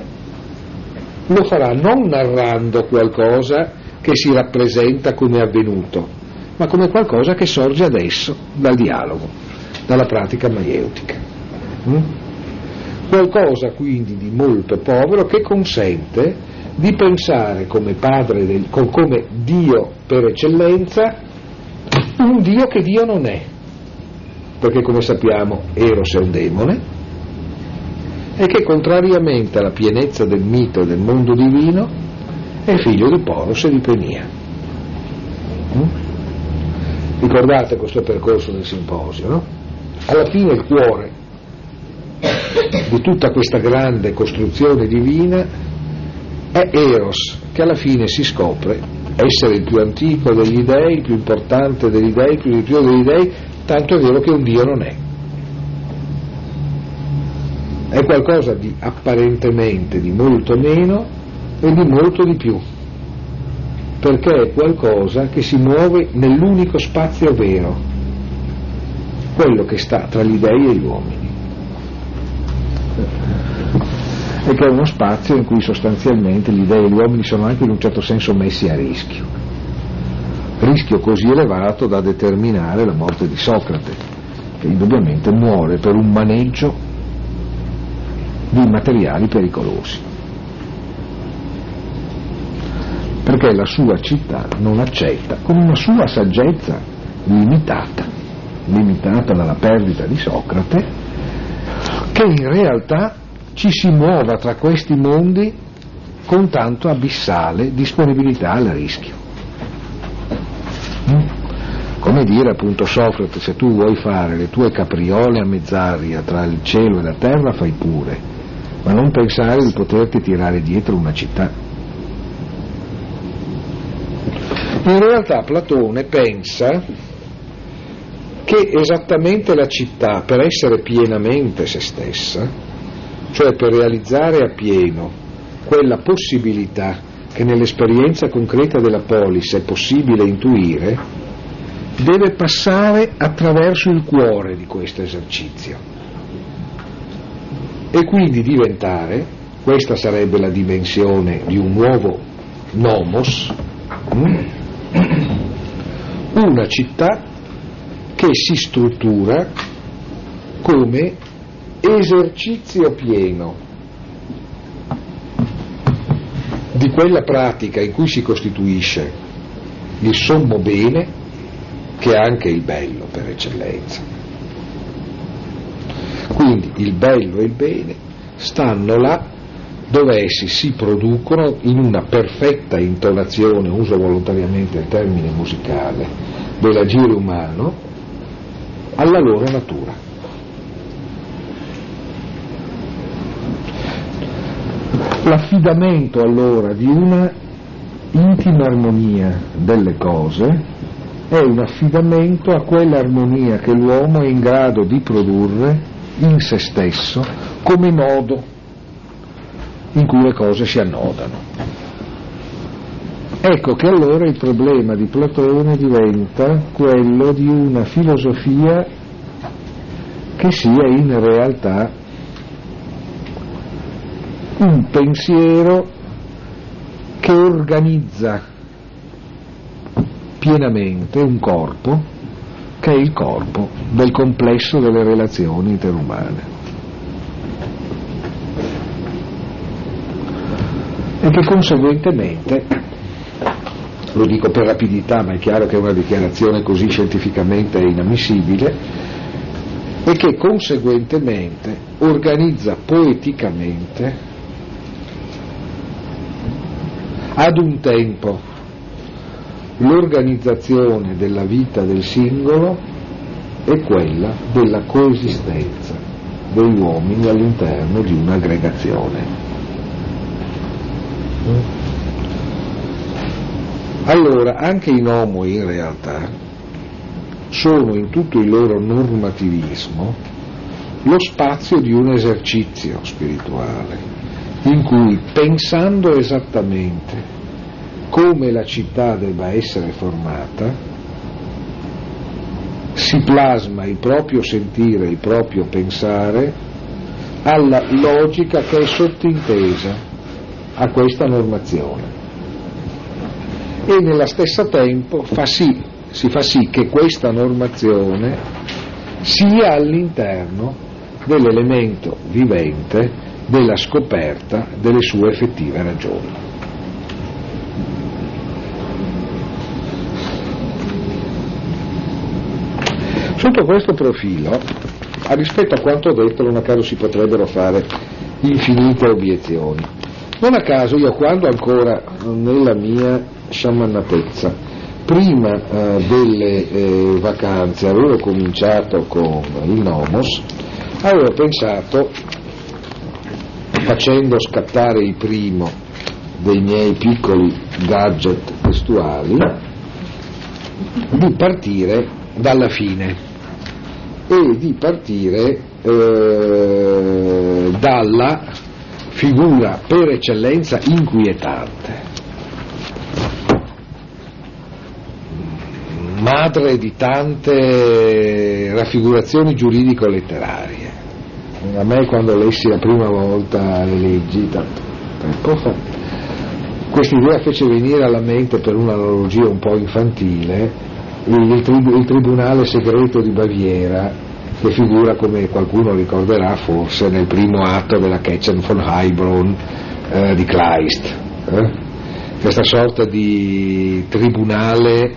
Speaker 1: lo farà non narrando qualcosa che si rappresenta come avvenuto, ma come qualcosa che sorge adesso dal dialogo dalla pratica maieutica. Mm? Qualcosa quindi di molto povero che consente di pensare come, padre del, come Dio per eccellenza un Dio che Dio non è, perché come sappiamo Eros è un demone e che contrariamente alla pienezza del mito e del mondo divino è figlio di Poros e di Penia. Mm? Ricordate questo percorso del simposio, no? alla fine il cuore di tutta questa grande costruzione divina è Eros, che alla fine si scopre essere il più antico degli dei, il più importante degli dei, il più di più degli dei, tanto è vero che un Dio non è. È qualcosa di apparentemente di molto meno e di molto di più, perché è qualcosa che si muove nell'unico spazio vero, quello che sta tra gli dei e gli uomini e che è uno spazio in cui sostanzialmente gli dei e gli uomini sono anche in un certo senso messi a rischio rischio così elevato da determinare la morte di Socrate che indubbiamente muore per un maneggio di materiali pericolosi perché la sua città non accetta con una sua saggezza limitata limitata dalla perdita di Socrate, che in realtà ci si muova tra questi mondi con tanto abissale disponibilità al rischio. Come dire appunto Socrate, se tu vuoi fare le tue capriole a mezz'aria tra il cielo e la terra, fai pure, ma non pensare di poterti tirare dietro una città. In realtà Platone pensa che esattamente la città, per essere pienamente se stessa, cioè per realizzare appieno quella possibilità che nell'esperienza concreta della polis è possibile intuire, deve passare attraverso il cuore di questo esercizio. E quindi diventare, questa sarebbe la dimensione di un nuovo nomos, mm, una città che si struttura come esercizio pieno di quella pratica in cui si costituisce il sommo bene che è anche il bello per eccellenza. Quindi il bello e il bene stanno là dove essi si producono in una perfetta intonazione, uso volontariamente il termine musicale, dell'agire umano alla loro natura. L'affidamento allora di una intima armonia delle cose è un affidamento a quell'armonia che l'uomo è in grado di produrre in se stesso come nodo in cui le cose si annodano. Ecco che allora il problema di Platone diventa quello di una filosofia che sia in realtà un pensiero che organizza pienamente un corpo che è il corpo del complesso delle relazioni interumane. E che conseguentemente, lo dico per rapidità, ma è chiaro che una dichiarazione così scientificamente è inammissibile, e che conseguentemente organizza poeticamente ad un tempo l'organizzazione della vita del singolo è quella della coesistenza degli uomini all'interno di un'aggregazione. Allora, anche i nomoi in realtà sono in tutto il loro normativismo lo spazio di un esercizio spirituale in cui pensando esattamente come la città debba essere formata, si plasma il proprio sentire, il proprio pensare alla logica che è sottintesa a questa normazione. E nello stesso tempo fa sì, si fa sì che questa normazione sia all'interno dell'elemento vivente della scoperta delle sue effettive ragioni. Sotto questo profilo, rispetto a quanto detto, non a caso si potrebbero fare infinite obiezioni. Non a caso io quando ancora nella mia sciamannatezza, prima eh, delle eh, vacanze, avevo cominciato con il Nomos, avevo pensato, facendo scattare il primo dei miei piccoli gadget testuali, di partire dalla fine e di partire eh, dalla figura per eccellenza inquietante, madre di tante raffigurazioni giuridico-letterarie. A me quando lessi la prima volta le leggi, tanto tempo fa, questa idea fece venire alla mente per un'analogia un po' infantile il, trib- il tribunale segreto di Baviera che figura come qualcuno ricorderà forse nel primo atto della Ketchen von Heilbronn eh, di Kleist eh? questa sorta di tribunale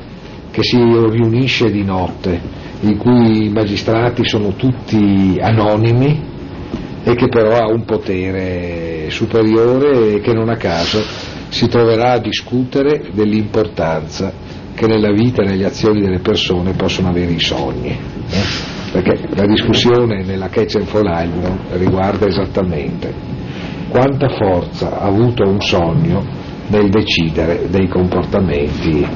Speaker 1: che si riunisce di notte in cui i magistrati sono tutti anonimi e che però ha un potere superiore e che non a caso si troverà a discutere dell'importanza che nella vita e nelle azioni delle persone possono avere i sogni. Eh? Perché la discussione nella Catch and Fall riguarda esattamente quanta forza ha avuto un sogno nel decidere dei comportamenti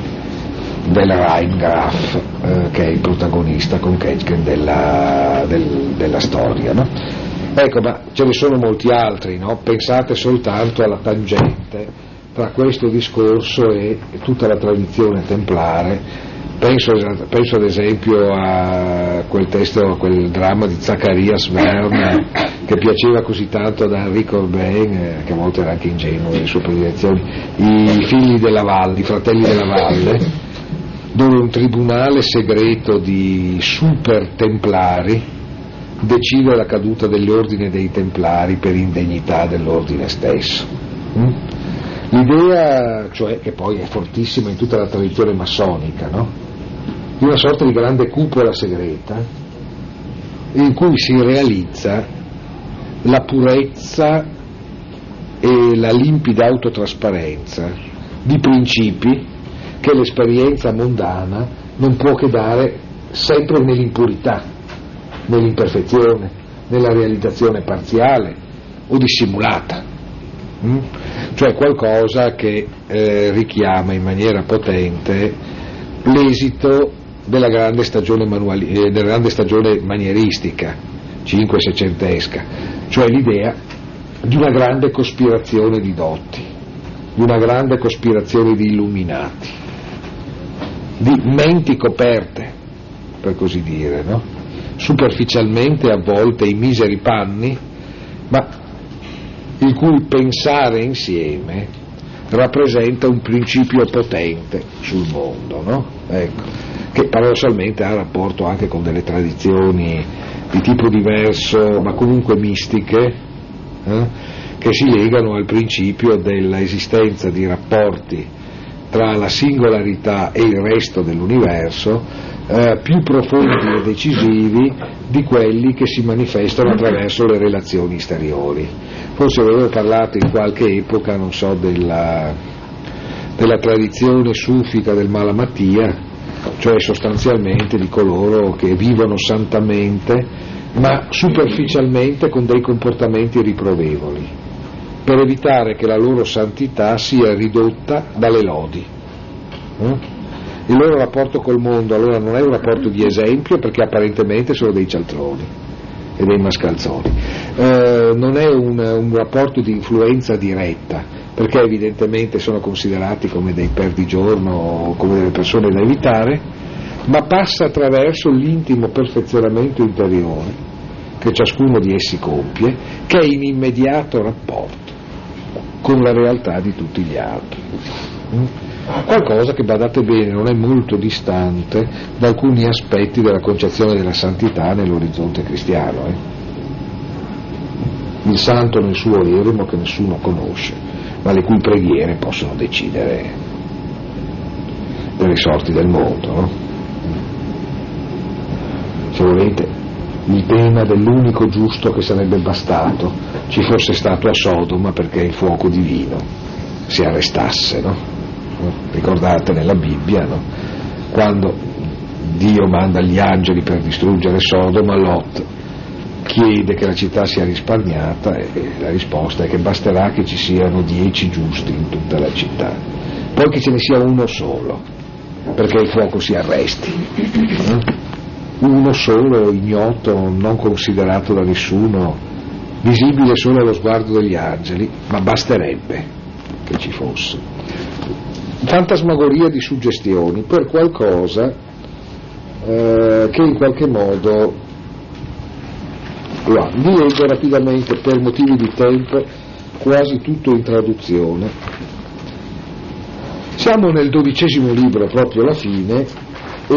Speaker 1: del Rheingraf, eh, che è il protagonista con Ketchken della, del, della storia. No? Ecco, ma ce ne sono molti altri, no? pensate soltanto alla tangente tra questo discorso e tutta la tradizione templare. Penso, penso, ad esempio a quel testo, a quel dramma di Zacharias Verne che piaceva così tanto ad Henri Corbin, eh, che a volte era anche ingenuo nelle sue predilezioni, i figli della valle, i fratelli della valle, dove un tribunale segreto di super templari decide la caduta dell'ordine dei templari per indegnità dell'ordine stesso. Mm? L'idea, cioè, che poi è fortissima in tutta la tradizione massonica, no? di una sorta di grande cupola segreta in cui si realizza la purezza e la limpida autotrasparenza di principi che l'esperienza mondana non può che dare sempre nell'impurità, nell'imperfezione, nella realizzazione parziale o dissimulata. Mm? Cioè qualcosa che eh, richiama in maniera potente l'esito della grande stagione, manuali, eh, della grande stagione manieristica, 5-600esca, cioè l'idea di una grande cospirazione di dotti, di una grande cospirazione di illuminati, di menti coperte, per così dire, no? Superficialmente avvolte in miseri panni, ma il cui pensare insieme rappresenta un principio potente sul mondo, no? ecco, che paradossalmente ha rapporto anche con delle tradizioni di tipo diverso, ma comunque mistiche, eh, che si legano al principio dell'esistenza di rapporti tra la singolarità e il resto dell'universo eh, più profondi e decisivi di quelli che si manifestano attraverso le relazioni esteriori. Forse avevo parlato in qualche epoca, non so, della, della tradizione sufica del Malamattia, cioè sostanzialmente di coloro che vivono santamente ma superficialmente con dei comportamenti riprovevoli, per evitare che la loro santità sia ridotta dalle lodi. Eh? Il loro rapporto col mondo allora non è un rapporto di esempio perché apparentemente sono dei cialtroni e dei mascalzoni, eh, non è un, un rapporto di influenza diretta perché evidentemente sono considerati come dei perdigiorno o come delle persone da evitare, ma passa attraverso l'intimo perfezionamento interiore che ciascuno di essi compie, che è in immediato rapporto con la realtà di tutti gli altri. Qualcosa che, badate bene, non è molto distante da alcuni aspetti della concezione della santità nell'orizzonte cristiano. Eh? Il santo nel suo eremo che nessuno conosce, ma le cui preghiere possono decidere delle sorti del mondo. No? Se volete, il tema dell'unico giusto che sarebbe bastato ci fosse stato a Sodoma perché il fuoco divino si arrestasse. No? Ricordate nella Bibbia, no? quando Dio manda gli angeli per distruggere Sodoma, Lot chiede che la città sia risparmiata e la risposta è che basterà che ci siano dieci giusti in tutta la città, poi che ce ne sia uno solo, perché il fuoco si arresti. Uno solo, ignoto, non considerato da nessuno, visibile solo allo sguardo degli angeli, ma basterebbe che ci fosse fantasmagoria di suggestioni per qualcosa eh, che in qualche modo là, vi leggo rapidamente per motivi di tempo quasi tutto in traduzione. Siamo nel dodicesimo libro proprio alla fine e,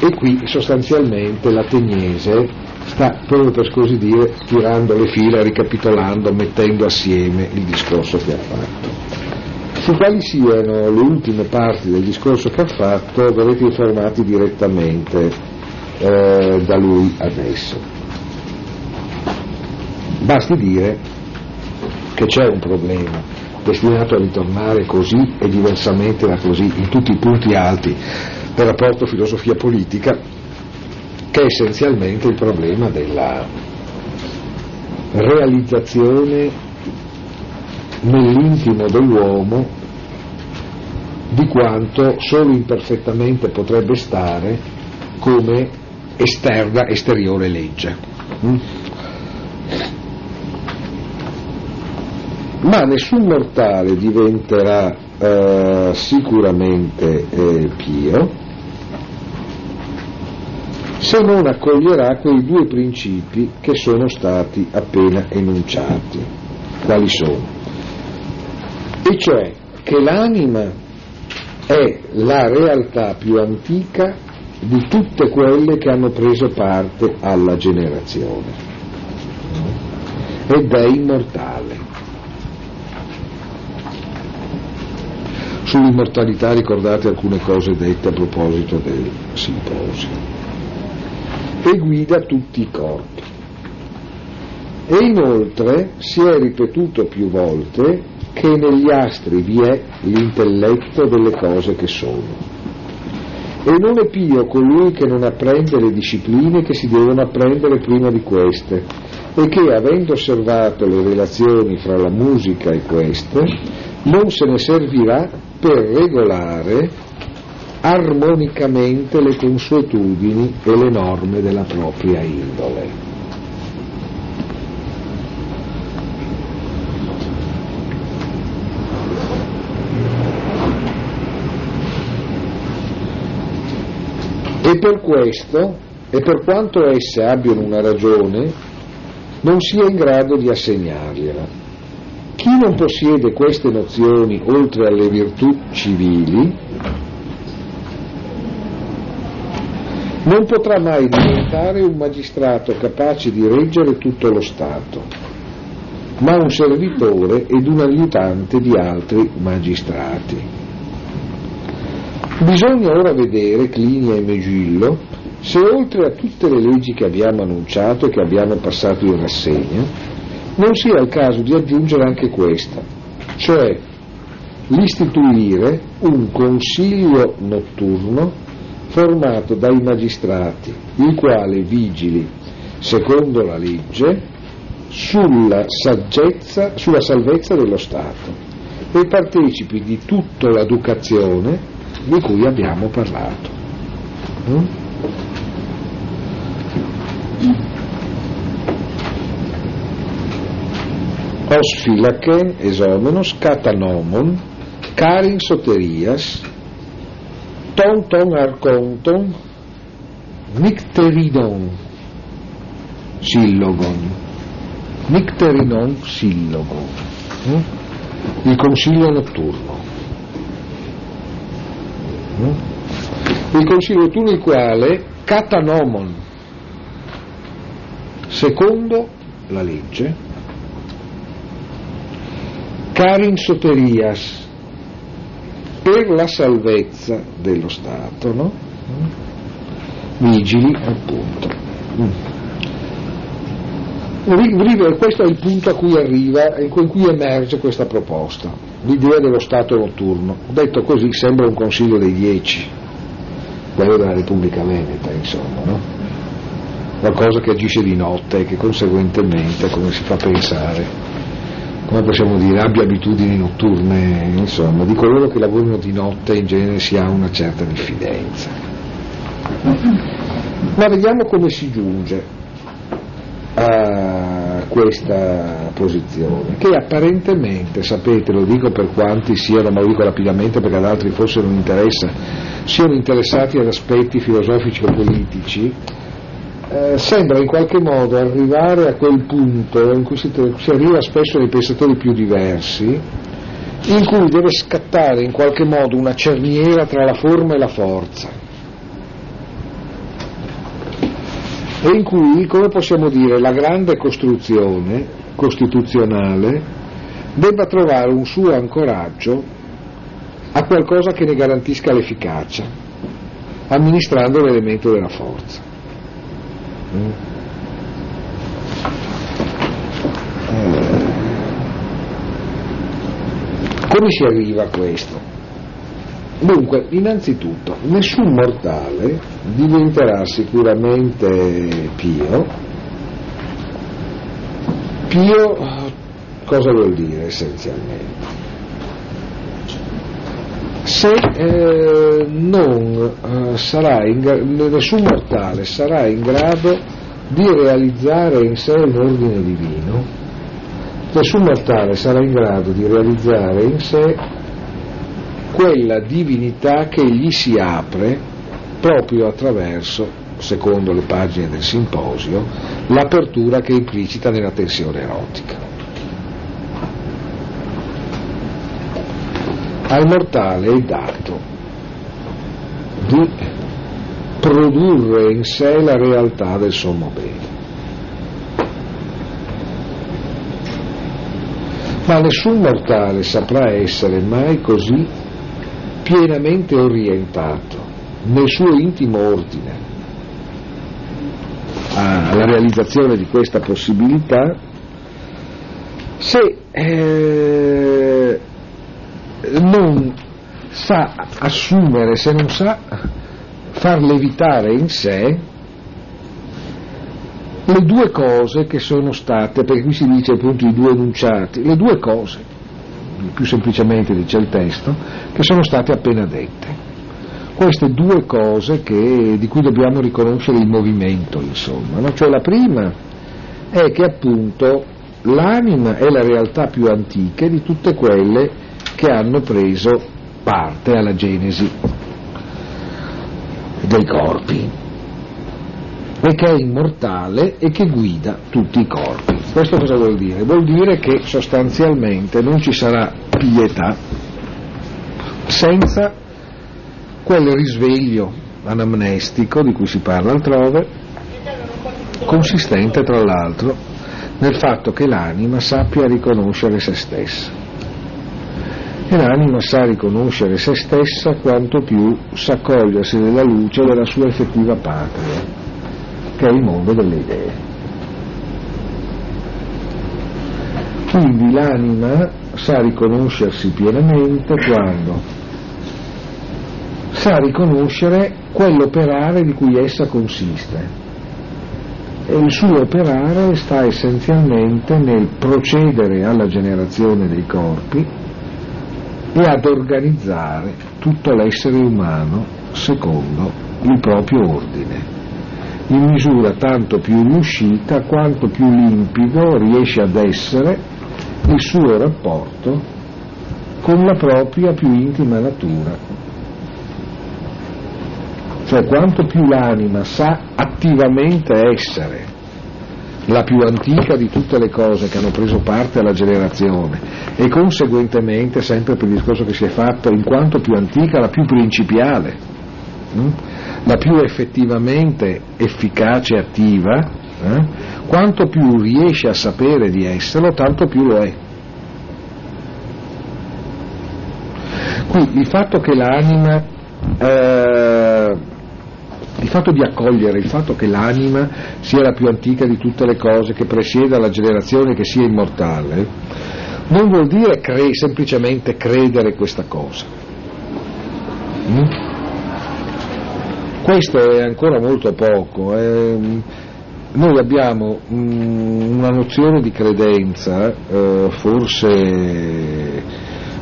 Speaker 1: e qui sostanzialmente l'ateniese sta proprio per così dire tirando le fila, ricapitolando, mettendo assieme il discorso che ha fatto. Su quali siano le ultime parti del discorso che ha fatto verrete informati direttamente eh, da lui adesso. Basti dire che c'è un problema destinato a ritornare così e diversamente da così in tutti i punti alti del rapporto filosofia politica, che è essenzialmente il problema della realizzazione nell'intimo dell'uomo di quanto solo imperfettamente potrebbe stare come esterna, esteriore legge. Mm? Ma nessun mortale diventerà eh, sicuramente eh, pio se non accoglierà quei due principi che sono stati appena enunciati. Quali sono? E cioè che l'anima è la realtà più antica di tutte quelle che hanno preso parte alla generazione ed è immortale. Sull'immortalità ricordate alcune cose dette a proposito del simposio e guida tutti i corpi. E inoltre si è ripetuto più volte che negli astri vi è l'intelletto delle cose che sono. E non è pio colui che non apprende le discipline che si devono apprendere prima di queste, e che, avendo osservato le relazioni fra la musica e queste, non se ne servirà per regolare armonicamente le consuetudini e le norme della propria indole. E per questo, e per quanto esse abbiano una ragione, non sia in grado di assegnargliela. Chi non possiede queste nozioni oltre alle virtù civili, non potrà mai diventare un magistrato capace di reggere tutto lo Stato, ma un servitore ed un aiutante di altri magistrati. Bisogna ora vedere, Clinia e Megillo, se oltre a tutte le leggi che abbiamo annunciato e che abbiamo passato in rassegna, non sia il caso di aggiungere anche questa, cioè l'istituire un consiglio notturno formato dai magistrati, il quale vigili, secondo la legge, sulla, saggezza, sulla salvezza dello Stato e partecipi di tutta l'educazione di cui abbiamo parlato. Mm? Os phylakén esomenos katanomon, carin soterias, ton ton arconton nicteridon sillogon nicterinon sillogon eh? il consiglio notturno eh? il consiglio notturno il quale catanomon secondo la legge carin soterias per la salvezza dello Stato, no? vigili appunto. Questo è il punto a cui arriva, in cui emerge questa proposta, l'idea dello Stato notturno. Detto così sembra un consiglio dei dieci, quello della Repubblica Veneta, insomma, no? qualcosa che agisce di notte e che conseguentemente, come si fa pensare, come possiamo dire, abbia abitudini notturne, insomma, di coloro che lavorano di notte in genere si ha una certa diffidenza. Ma vediamo come si giunge a questa posizione, che apparentemente, sapete, lo dico per quanti siano, ma lo dico rapidamente perché ad altri forse non interessa, siano interessati ad aspetti filosofici o politici, eh, sembra in qualche modo arrivare a quel punto in cui si, si arriva spesso nei pensatori più diversi, in cui deve scattare in qualche modo una cerniera tra la forma e la forza. E in cui, come possiamo dire, la grande costruzione costituzionale debba trovare un suo ancoraggio a qualcosa che ne garantisca l'efficacia, amministrando l'elemento della forza. Come si arriva a questo? Dunque, innanzitutto, nessun mortale diventerà sicuramente pio. Pio cosa vuol dire essenzialmente? Se eh, non eh, sarà in, nessun mortale sarà in grado di realizzare in sé un ordine divino, nessun mortale sarà in grado di realizzare in sé quella divinità che gli si apre proprio attraverso, secondo le pagine del simposio, l'apertura che è implicita nella tensione erotica. Al mortale è dato di produrre in sé la realtà del sommo bene. Ma nessun mortale saprà essere mai così pienamente orientato nel suo intimo ordine alla realizzazione di questa possibilità se eh, non sa assumere, se non sa far levitare in sé le due cose che sono state, perché qui si dice appunto i due enunciati, le due cose, più semplicemente dice il testo, che sono state appena dette. Queste due cose che, di cui dobbiamo riconoscere il movimento, insomma. No? Cioè la prima è che appunto l'anima è la realtà più antica di tutte quelle che hanno preso parte alla genesi dei corpi e che è immortale e che guida tutti i corpi. Questo cosa vuol dire? Vuol dire che sostanzialmente non ci sarà pietà senza quel risveglio anamnestico di cui si parla altrove, consistente tra l'altro nel fatto che l'anima sappia riconoscere se stessa. E l'anima sa riconoscere se stessa quanto più sa cogliersi nella luce della sua effettiva patria, che è il mondo delle idee. Quindi l'anima sa riconoscersi pienamente quando sa riconoscere quell'operare di cui essa consiste. E il suo operare sta essenzialmente nel procedere alla generazione dei corpi e ad organizzare tutto l'essere umano secondo il proprio ordine, in misura tanto più riuscita quanto più limpido riesce ad essere il suo rapporto con la propria più intima natura. Cioè quanto più l'anima sa attivamente essere la più antica di tutte le cose che hanno preso parte alla generazione e conseguentemente, sempre per il discorso che si è fatto, in quanto più antica, la più principiale, hm? la più effettivamente efficace e attiva, eh? quanto più riesce a sapere di esserlo, tanto più lo è. Quindi il fatto che l'anima eh, il fatto di accogliere, il fatto che l'anima sia la più antica di tutte le cose, che presieda la generazione, che sia immortale, non vuol dire cre- semplicemente credere questa cosa. Mm? Questo è ancora molto poco. Eh. Noi abbiamo mm, una nozione di credenza, eh, forse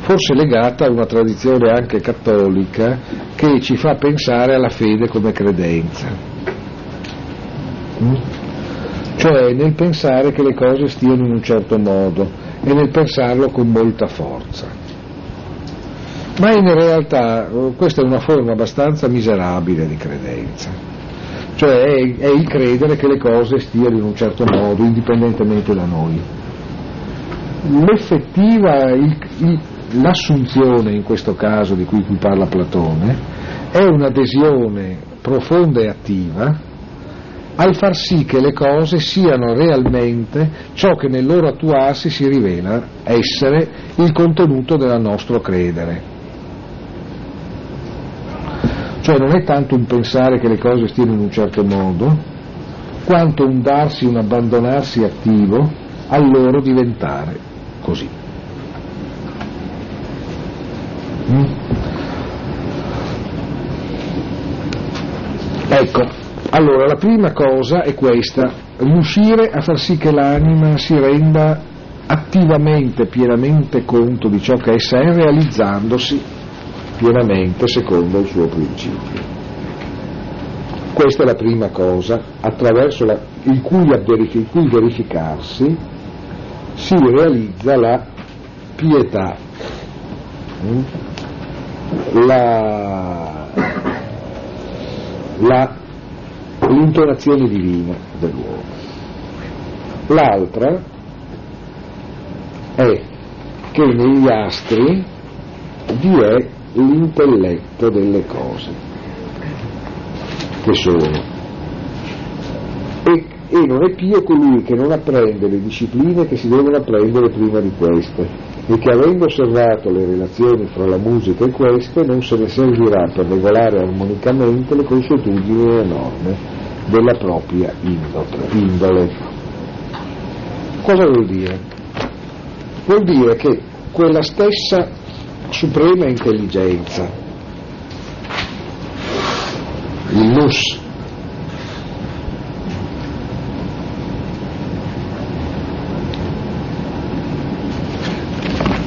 Speaker 1: forse legata a una tradizione anche cattolica che ci fa pensare alla fede come credenza. Mm? Cioè nel pensare che le cose stiano in un certo modo e nel pensarlo con molta forza. Ma in realtà eh, questa è una forma abbastanza miserabile di credenza, cioè è, il credere che le cose stiano in un certo modo, indipendentemente da noi. L'effettiva, il, il, l'assunzione in questo caso di cui parla Platone è un'adesione profonda e attiva al far sì che le cose siano realmente ciò che nel loro attuarsi si rivela essere il contenuto del nostro credere. Cioè non è tanto un pensare che le cose stiano in un certo modo, quanto un darsi, un abbandonarsi attivo al loro diventare così. Mm? Ecco, allora la prima cosa è questa, riuscire a far sì che l'anima si renda attivamente, pienamente conto di ciò che essa è, realizzandosi pienamente secondo il suo principio. Questa è la prima cosa attraverso la, il, cui, il cui verificarsi si realizza la pietà, mm? L'intonazione divina dell'uomo. L'altra è che negli astri vi è l'intelletto delle cose che sono. E, e non è pio colui che non apprende le discipline che si devono apprendere prima di queste e che avendo osservato le relazioni fra la musica e queste non se ne servirà per regolare armonicamente le consuetudini e le norme della propria indole. Cosa vuol dire? Vuol dire che quella stessa suprema intelligenza il nus.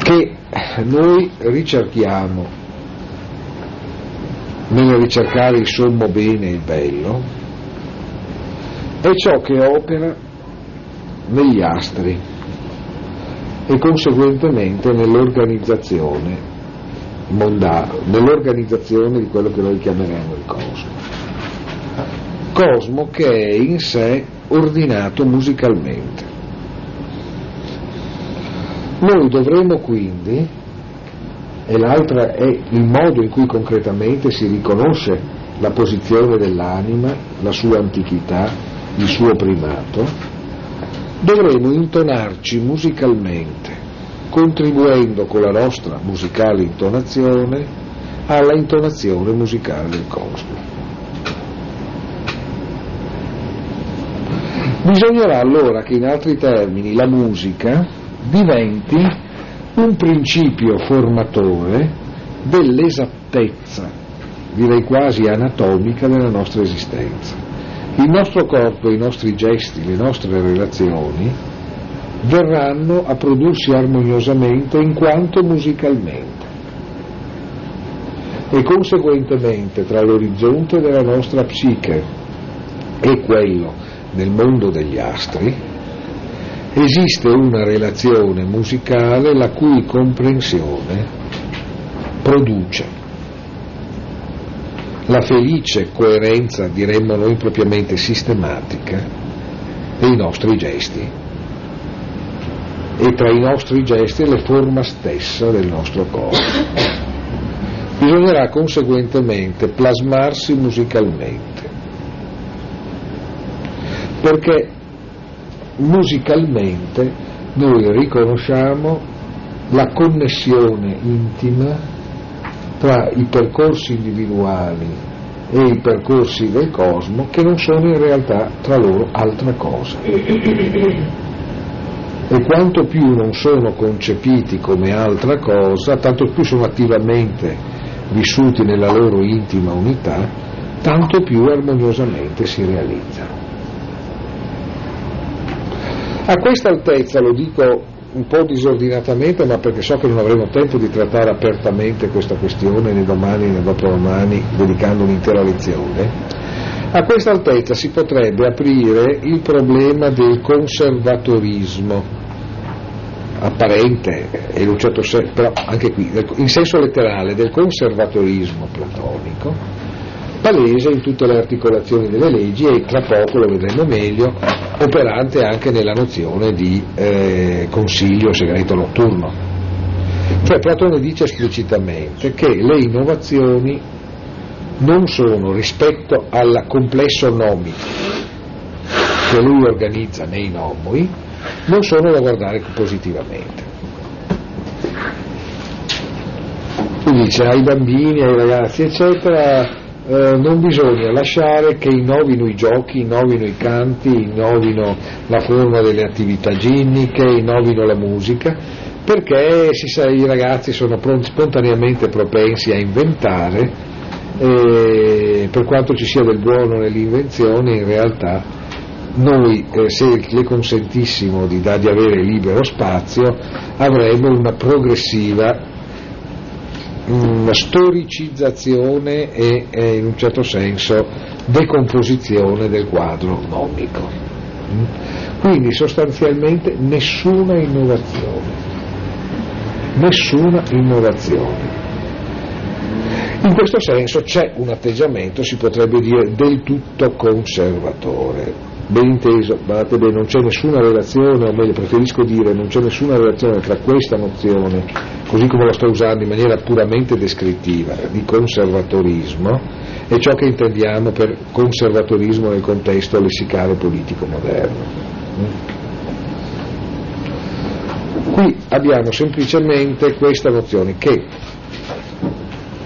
Speaker 1: Che noi ricerchiamo nel ricercare il sommo bene e il bello, è ciò che opera negli astri e conseguentemente nell'organizzazione mondana, nell'organizzazione di quello che noi chiameremo il cosmo cosmo che è in sé ordinato musicalmente. Noi dovremo quindi, e l'altra è il modo in cui concretamente si riconosce la posizione dell'anima, la sua antichità, il suo primato, dovremo intonarci musicalmente, contribuendo con la nostra musicale intonazione alla intonazione musicale del cosmo. Bisognerà allora che in altri termini la musica diventi un principio formatore dell'esattezza, direi quasi anatomica della nostra esistenza. Il nostro corpo, i nostri gesti, le nostre relazioni verranno a prodursi armoniosamente in quanto musicalmente e conseguentemente tra l'orizzonte della nostra psiche e quello nel mondo degli astri, esiste una relazione musicale la cui comprensione produce la felice coerenza, diremmo noi propriamente sistematica, dei nostri gesti e tra i nostri gesti la forma stessa del nostro corpo. Bisognerà conseguentemente plasmarsi musicalmente perché musicalmente noi riconosciamo la connessione intima tra i percorsi individuali e i percorsi del cosmo che non sono in realtà tra loro altra cosa. E quanto più non sono concepiti come altra cosa, tanto più sono attivamente vissuti nella loro intima unità, tanto più armoniosamente si realizzano. A questa altezza, lo dico un po' disordinatamente, ma perché so che non avremo tempo di trattare apertamente questa questione né domani né dopodomani, dedicando un'intera lezione, a questa altezza si potrebbe aprire il problema del conservatorismo. Apparente e in un certo senso, però anche qui, in senso letterale, del conservatorismo platonico, palese in tutte le articolazioni delle leggi e tra poco lo vedremo meglio, operante anche nella nozione di eh, consiglio segreto notturno. Cioè Platone dice esplicitamente che le innovazioni non sono rispetto al complesso nomico che lui organizza nei nomoi, non sono da guardare positivamente. Lui dice ai bambini, ai ragazzi, eccetera, eh, non bisogna lasciare che innovino i giochi, innovino i canti, innovino la forma delle attività ginniche, innovino la musica, perché sa, i ragazzi sono pronti, spontaneamente propensi a inventare, e per quanto ci sia del buono nell'invenzione, in realtà noi, eh, se le consentissimo di, di avere libero spazio, avremo una progressiva una storicizzazione e, e, in un certo senso decomposizione del quadro nomico. Quindi sostanzialmente nessuna innovazione. Nessuna innovazione. In questo senso c'è un atteggiamento, si potrebbe dire, del tutto conservatore. Ben inteso, guardate bene, non c'è nessuna relazione, o meglio preferisco dire, non c'è nessuna relazione tra questa nozione, così come la sto usando in maniera puramente descrittiva, di conservatorismo, e ciò che intendiamo per conservatorismo nel contesto lessicale politico moderno. Qui abbiamo semplicemente questa nozione che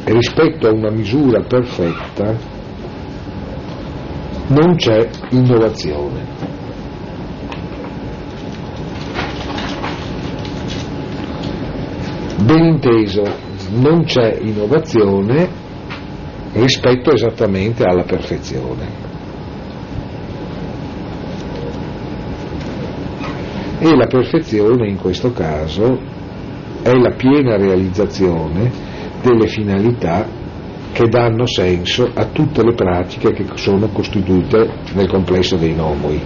Speaker 1: rispetto a una misura perfetta non c'è innovazione. Ben inteso, non c'è innovazione rispetto esattamente alla perfezione. E la perfezione in questo caso è la piena realizzazione delle finalità che danno senso a tutte le pratiche che sono costituite nel complesso dei nomoi.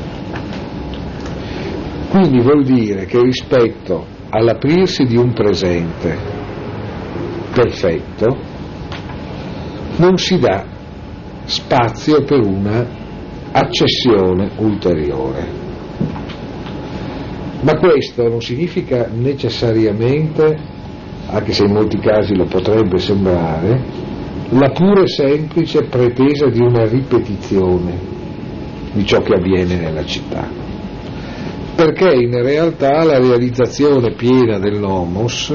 Speaker 1: Quindi vuol dire che rispetto all'aprirsi di un presente perfetto non si dà spazio per una accessione ulteriore. Ma questo non significa necessariamente, anche se in molti casi lo potrebbe sembrare, la pura e semplice pretesa di una ripetizione di ciò che avviene nella città. Perché in realtà la realizzazione piena dell'omos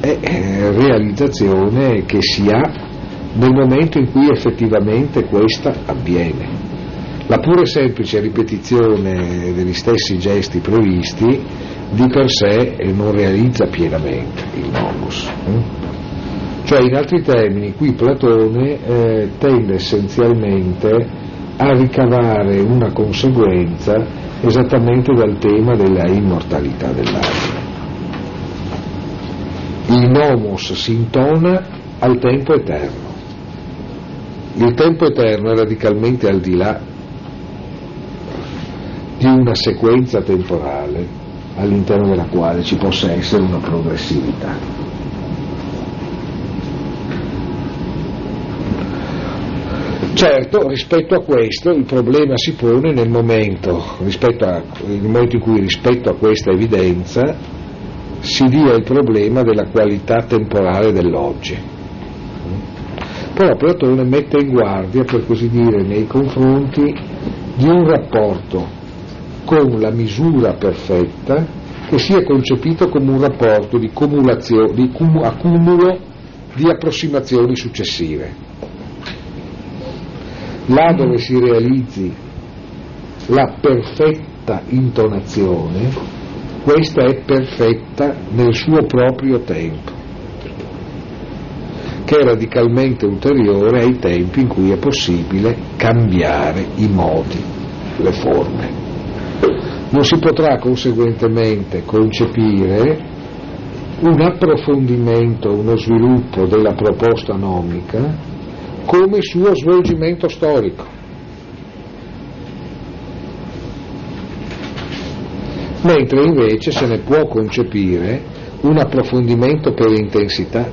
Speaker 1: è eh, realizzazione che si ha nel momento in cui effettivamente questa avviene. La pura e semplice ripetizione degli stessi gesti previsti di per sé non realizza pienamente il nomos. Cioè, in altri termini, qui Platone eh, tende essenzialmente a ricavare una conseguenza esattamente dal tema della immortalità dell'anima. Il nomos si intona al tempo eterno. Il tempo eterno è radicalmente al di là di una sequenza temporale all'interno della quale ci possa essere una progressività. Certo, rispetto a questo il problema si pone nel momento, a, nel momento in cui rispetto a questa evidenza si dia il problema della qualità temporale dell'oggi. Però Platone mette in guardia, per così dire, nei confronti di un rapporto con la misura perfetta che sia concepito come un rapporto di, di cum- accumulo di approssimazioni successive. Là dove si realizzi la perfetta intonazione, questa è perfetta nel suo proprio tempo, che è radicalmente ulteriore ai tempi in cui è possibile cambiare i modi, le forme. Non si potrà conseguentemente concepire un approfondimento, uno sviluppo della proposta nomica come suo svolgimento storico. Mentre invece se ne può concepire un approfondimento per intensità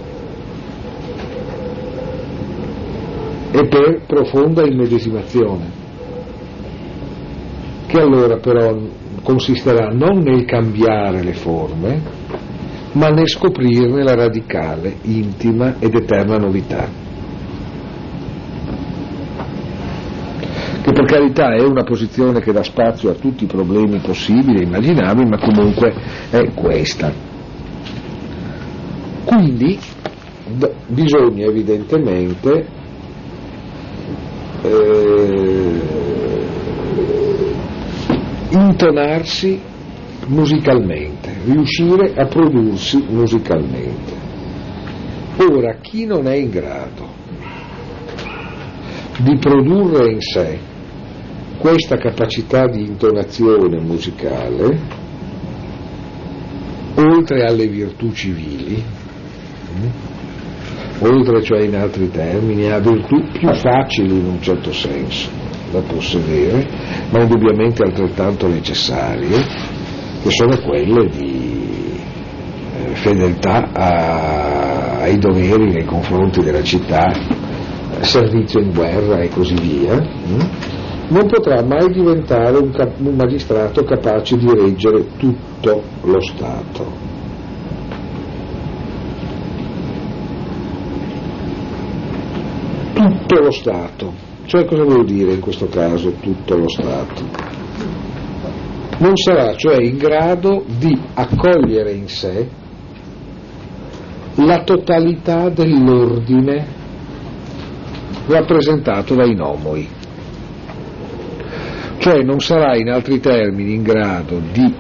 Speaker 1: e per profonda immedesimazione, che allora però consisterà non nel cambiare le forme, ma nel scoprirne la radicale, intima ed eterna novità. Che per carità è una posizione che dà spazio a tutti i problemi possibili e immaginabili, ma comunque è questa. Quindi bisogna evidentemente eh, intonarsi musicalmente, riuscire a prodursi musicalmente. Ora, chi non è in grado di produrre in sé questa capacità di intonazione musicale, oltre alle virtù civili, oltre cioè in altri termini a virtù più facili in un certo senso da possedere, ma indubbiamente altrettanto necessarie, che sono quelle di eh, fedeltà a, ai doveri nei confronti della città, servizio in guerra e così via, non potrà mai diventare un, cap- un magistrato capace di reggere tutto lo Stato. tutto lo Stato. Cioè cosa vuol dire in questo caso tutto lo Stato? Non sarà cioè in grado di accogliere in sé la totalità dell'ordine rappresentato dai nomoi. Cioè non sarà in altri termini in grado di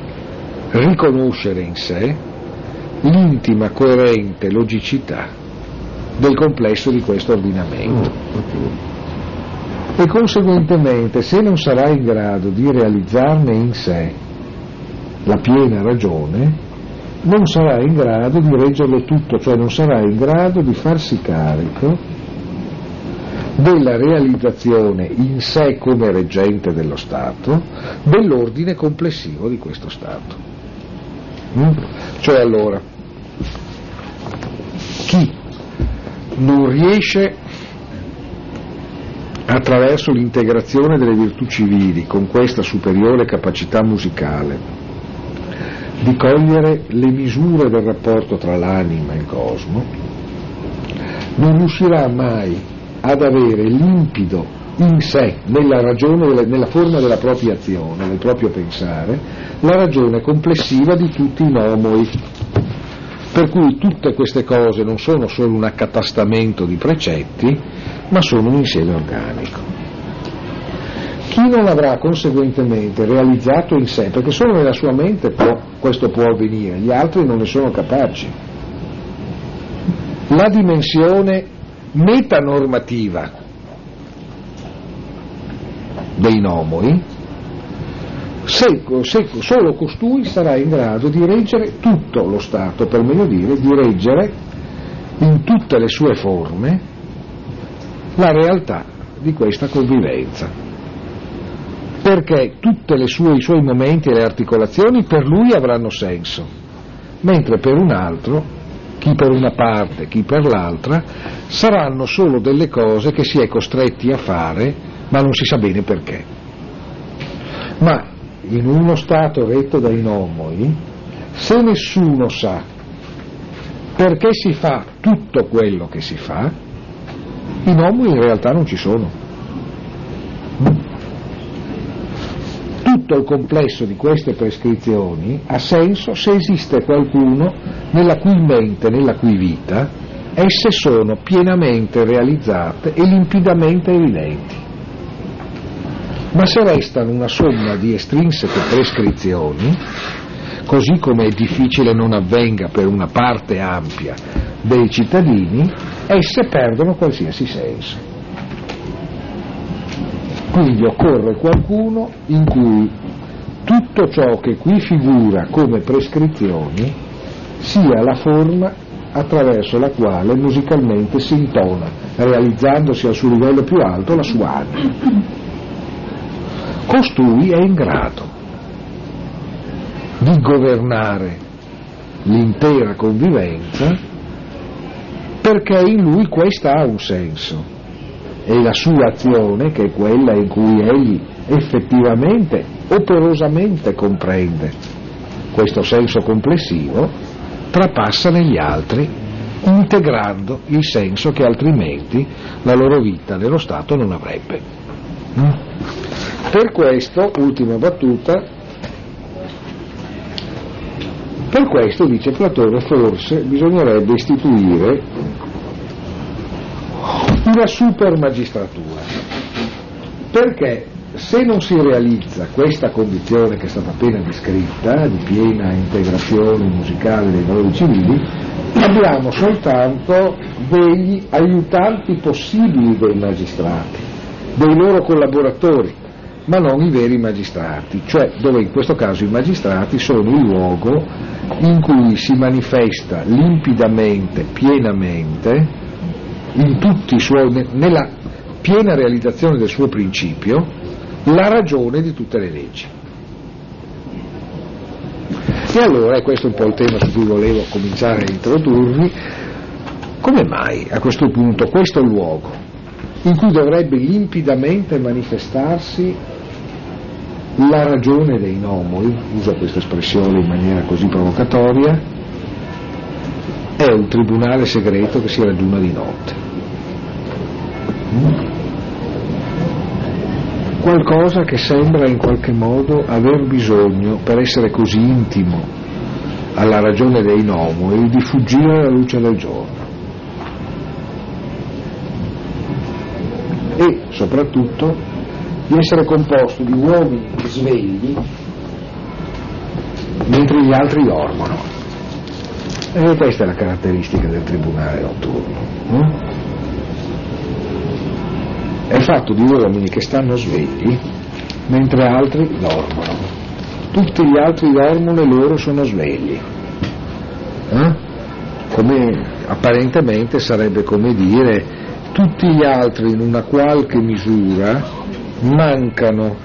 Speaker 1: riconoscere in sé l'intima coerente logicità del complesso di questo ordinamento. E conseguentemente, se non sarà in grado di realizzarne in sé la piena ragione, non sarà in grado di reggerlo tutto, cioè non sarà in grado di farsi carico della realizzazione in sé come reggente dello Stato dell'ordine complessivo di questo Stato. Mm? Cioè allora, chi non riesce attraverso l'integrazione delle virtù civili con questa superiore capacità musicale di cogliere le misure del rapporto tra l'anima e il cosmo, non riuscirà mai ad avere limpido in sé, nella ragione, nella forma della propria azione, del proprio pensare, la ragione complessiva di tutti i nomoi per cui tutte queste cose non sono solo un accatastamento di precetti, ma sono un insieme organico. Chi non avrà conseguentemente realizzato in sé, perché solo nella sua mente può, questo può avvenire, gli altri non ne sono capaci, la dimensione metanormativa dei nomoi, secco, secco, solo costui sarà in grado di reggere tutto lo Stato, per meglio dire, di reggere in tutte le sue forme la realtà di questa convivenza. Perché tutti i suoi momenti e le articolazioni per lui avranno senso, mentre per un altro, chi per una parte, chi per l'altra, saranno solo delle cose che si è costretti a fare, ma non si sa bene perché. Ma in uno Stato retto dai nomoi, se nessuno sa perché si fa tutto quello che si fa, i nomoi in realtà non ci sono. Tutto il complesso di queste prescrizioni ha senso se esiste qualcuno nella cui mente, nella cui vita, esse sono pienamente realizzate e limpidamente evidenti ma se restano una somma di estrinseche prescrizioni, così come è difficile non avvenga per una parte ampia dei cittadini, esse perdono qualsiasi senso. Quindi occorre qualcuno in cui tutto ciò che qui figura come prescrizioni sia la forma attraverso la quale musicalmente si intona, realizzandosi al suo livello più alto la sua anima. Costui è in grado di governare l'intera convivenza perché in lui questa ha un senso e la sua azione, che è quella in cui egli effettivamente, operosamente comprende questo senso complessivo, trapassa negli altri integrando il senso che altrimenti la loro vita nello Stato non avrebbe. Mm? Per questo, ultima battuta, per questo, dice Platone, forse bisognerebbe istituire una super magistratura. Perché se non si realizza questa condizione che è stata appena descritta, di piena integrazione musicale dei valori civili, abbiamo soltanto degli aiutanti possibili dei magistrati, dei loro collaboratori, ma non i veri magistrati, cioè dove in questo caso i magistrati sono il luogo in cui si manifesta limpidamente, pienamente, suoi, nella piena realizzazione del suo principio, la ragione di tutte le leggi. E allora, e questo è un po' il tema su cui volevo cominciare a introdurvi, come mai a questo punto questo luogo in cui dovrebbe limpidamente manifestarsi la ragione dei nomoi, uso questa espressione in maniera così provocatoria, è un tribunale segreto che si raggiuna di notte. Qualcosa che sembra in qualche modo aver bisogno, per essere così intimo alla ragione dei nomoi, di fuggire alla luce del giorno. E soprattutto di essere composto di uomini svegli mentre gli altri dormono. E questa è la caratteristica del tribunale notturno. No? È fatto di uomini che stanno svegli mentre altri dormono. Tutti gli altri dormono e loro sono svegli. Eh? Come apparentemente sarebbe come dire tutti gli altri in una qualche misura mancano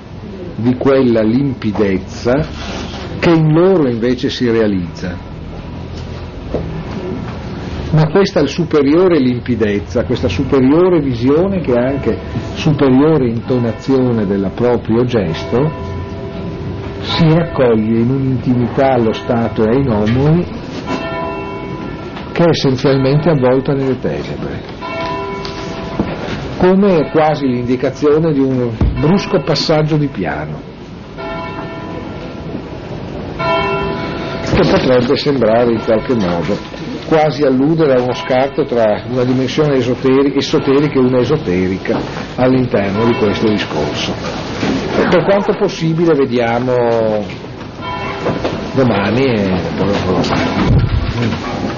Speaker 1: di quella limpidezza che in loro invece si realizza. Ma questa superiore limpidezza, questa superiore visione che ha anche superiore intonazione del proprio gesto, si raccoglie in un'intimità allo Stato e ai nomoi che è essenzialmente avvolta nelle tenebre. Come quasi l'indicazione di un brusco passaggio di piano, che potrebbe sembrare in qualche modo quasi alludere a uno scarto tra una dimensione esoteri- esoterica e una esoterica all'interno di questo discorso. Per quanto possibile vediamo domani e poi lo faremo.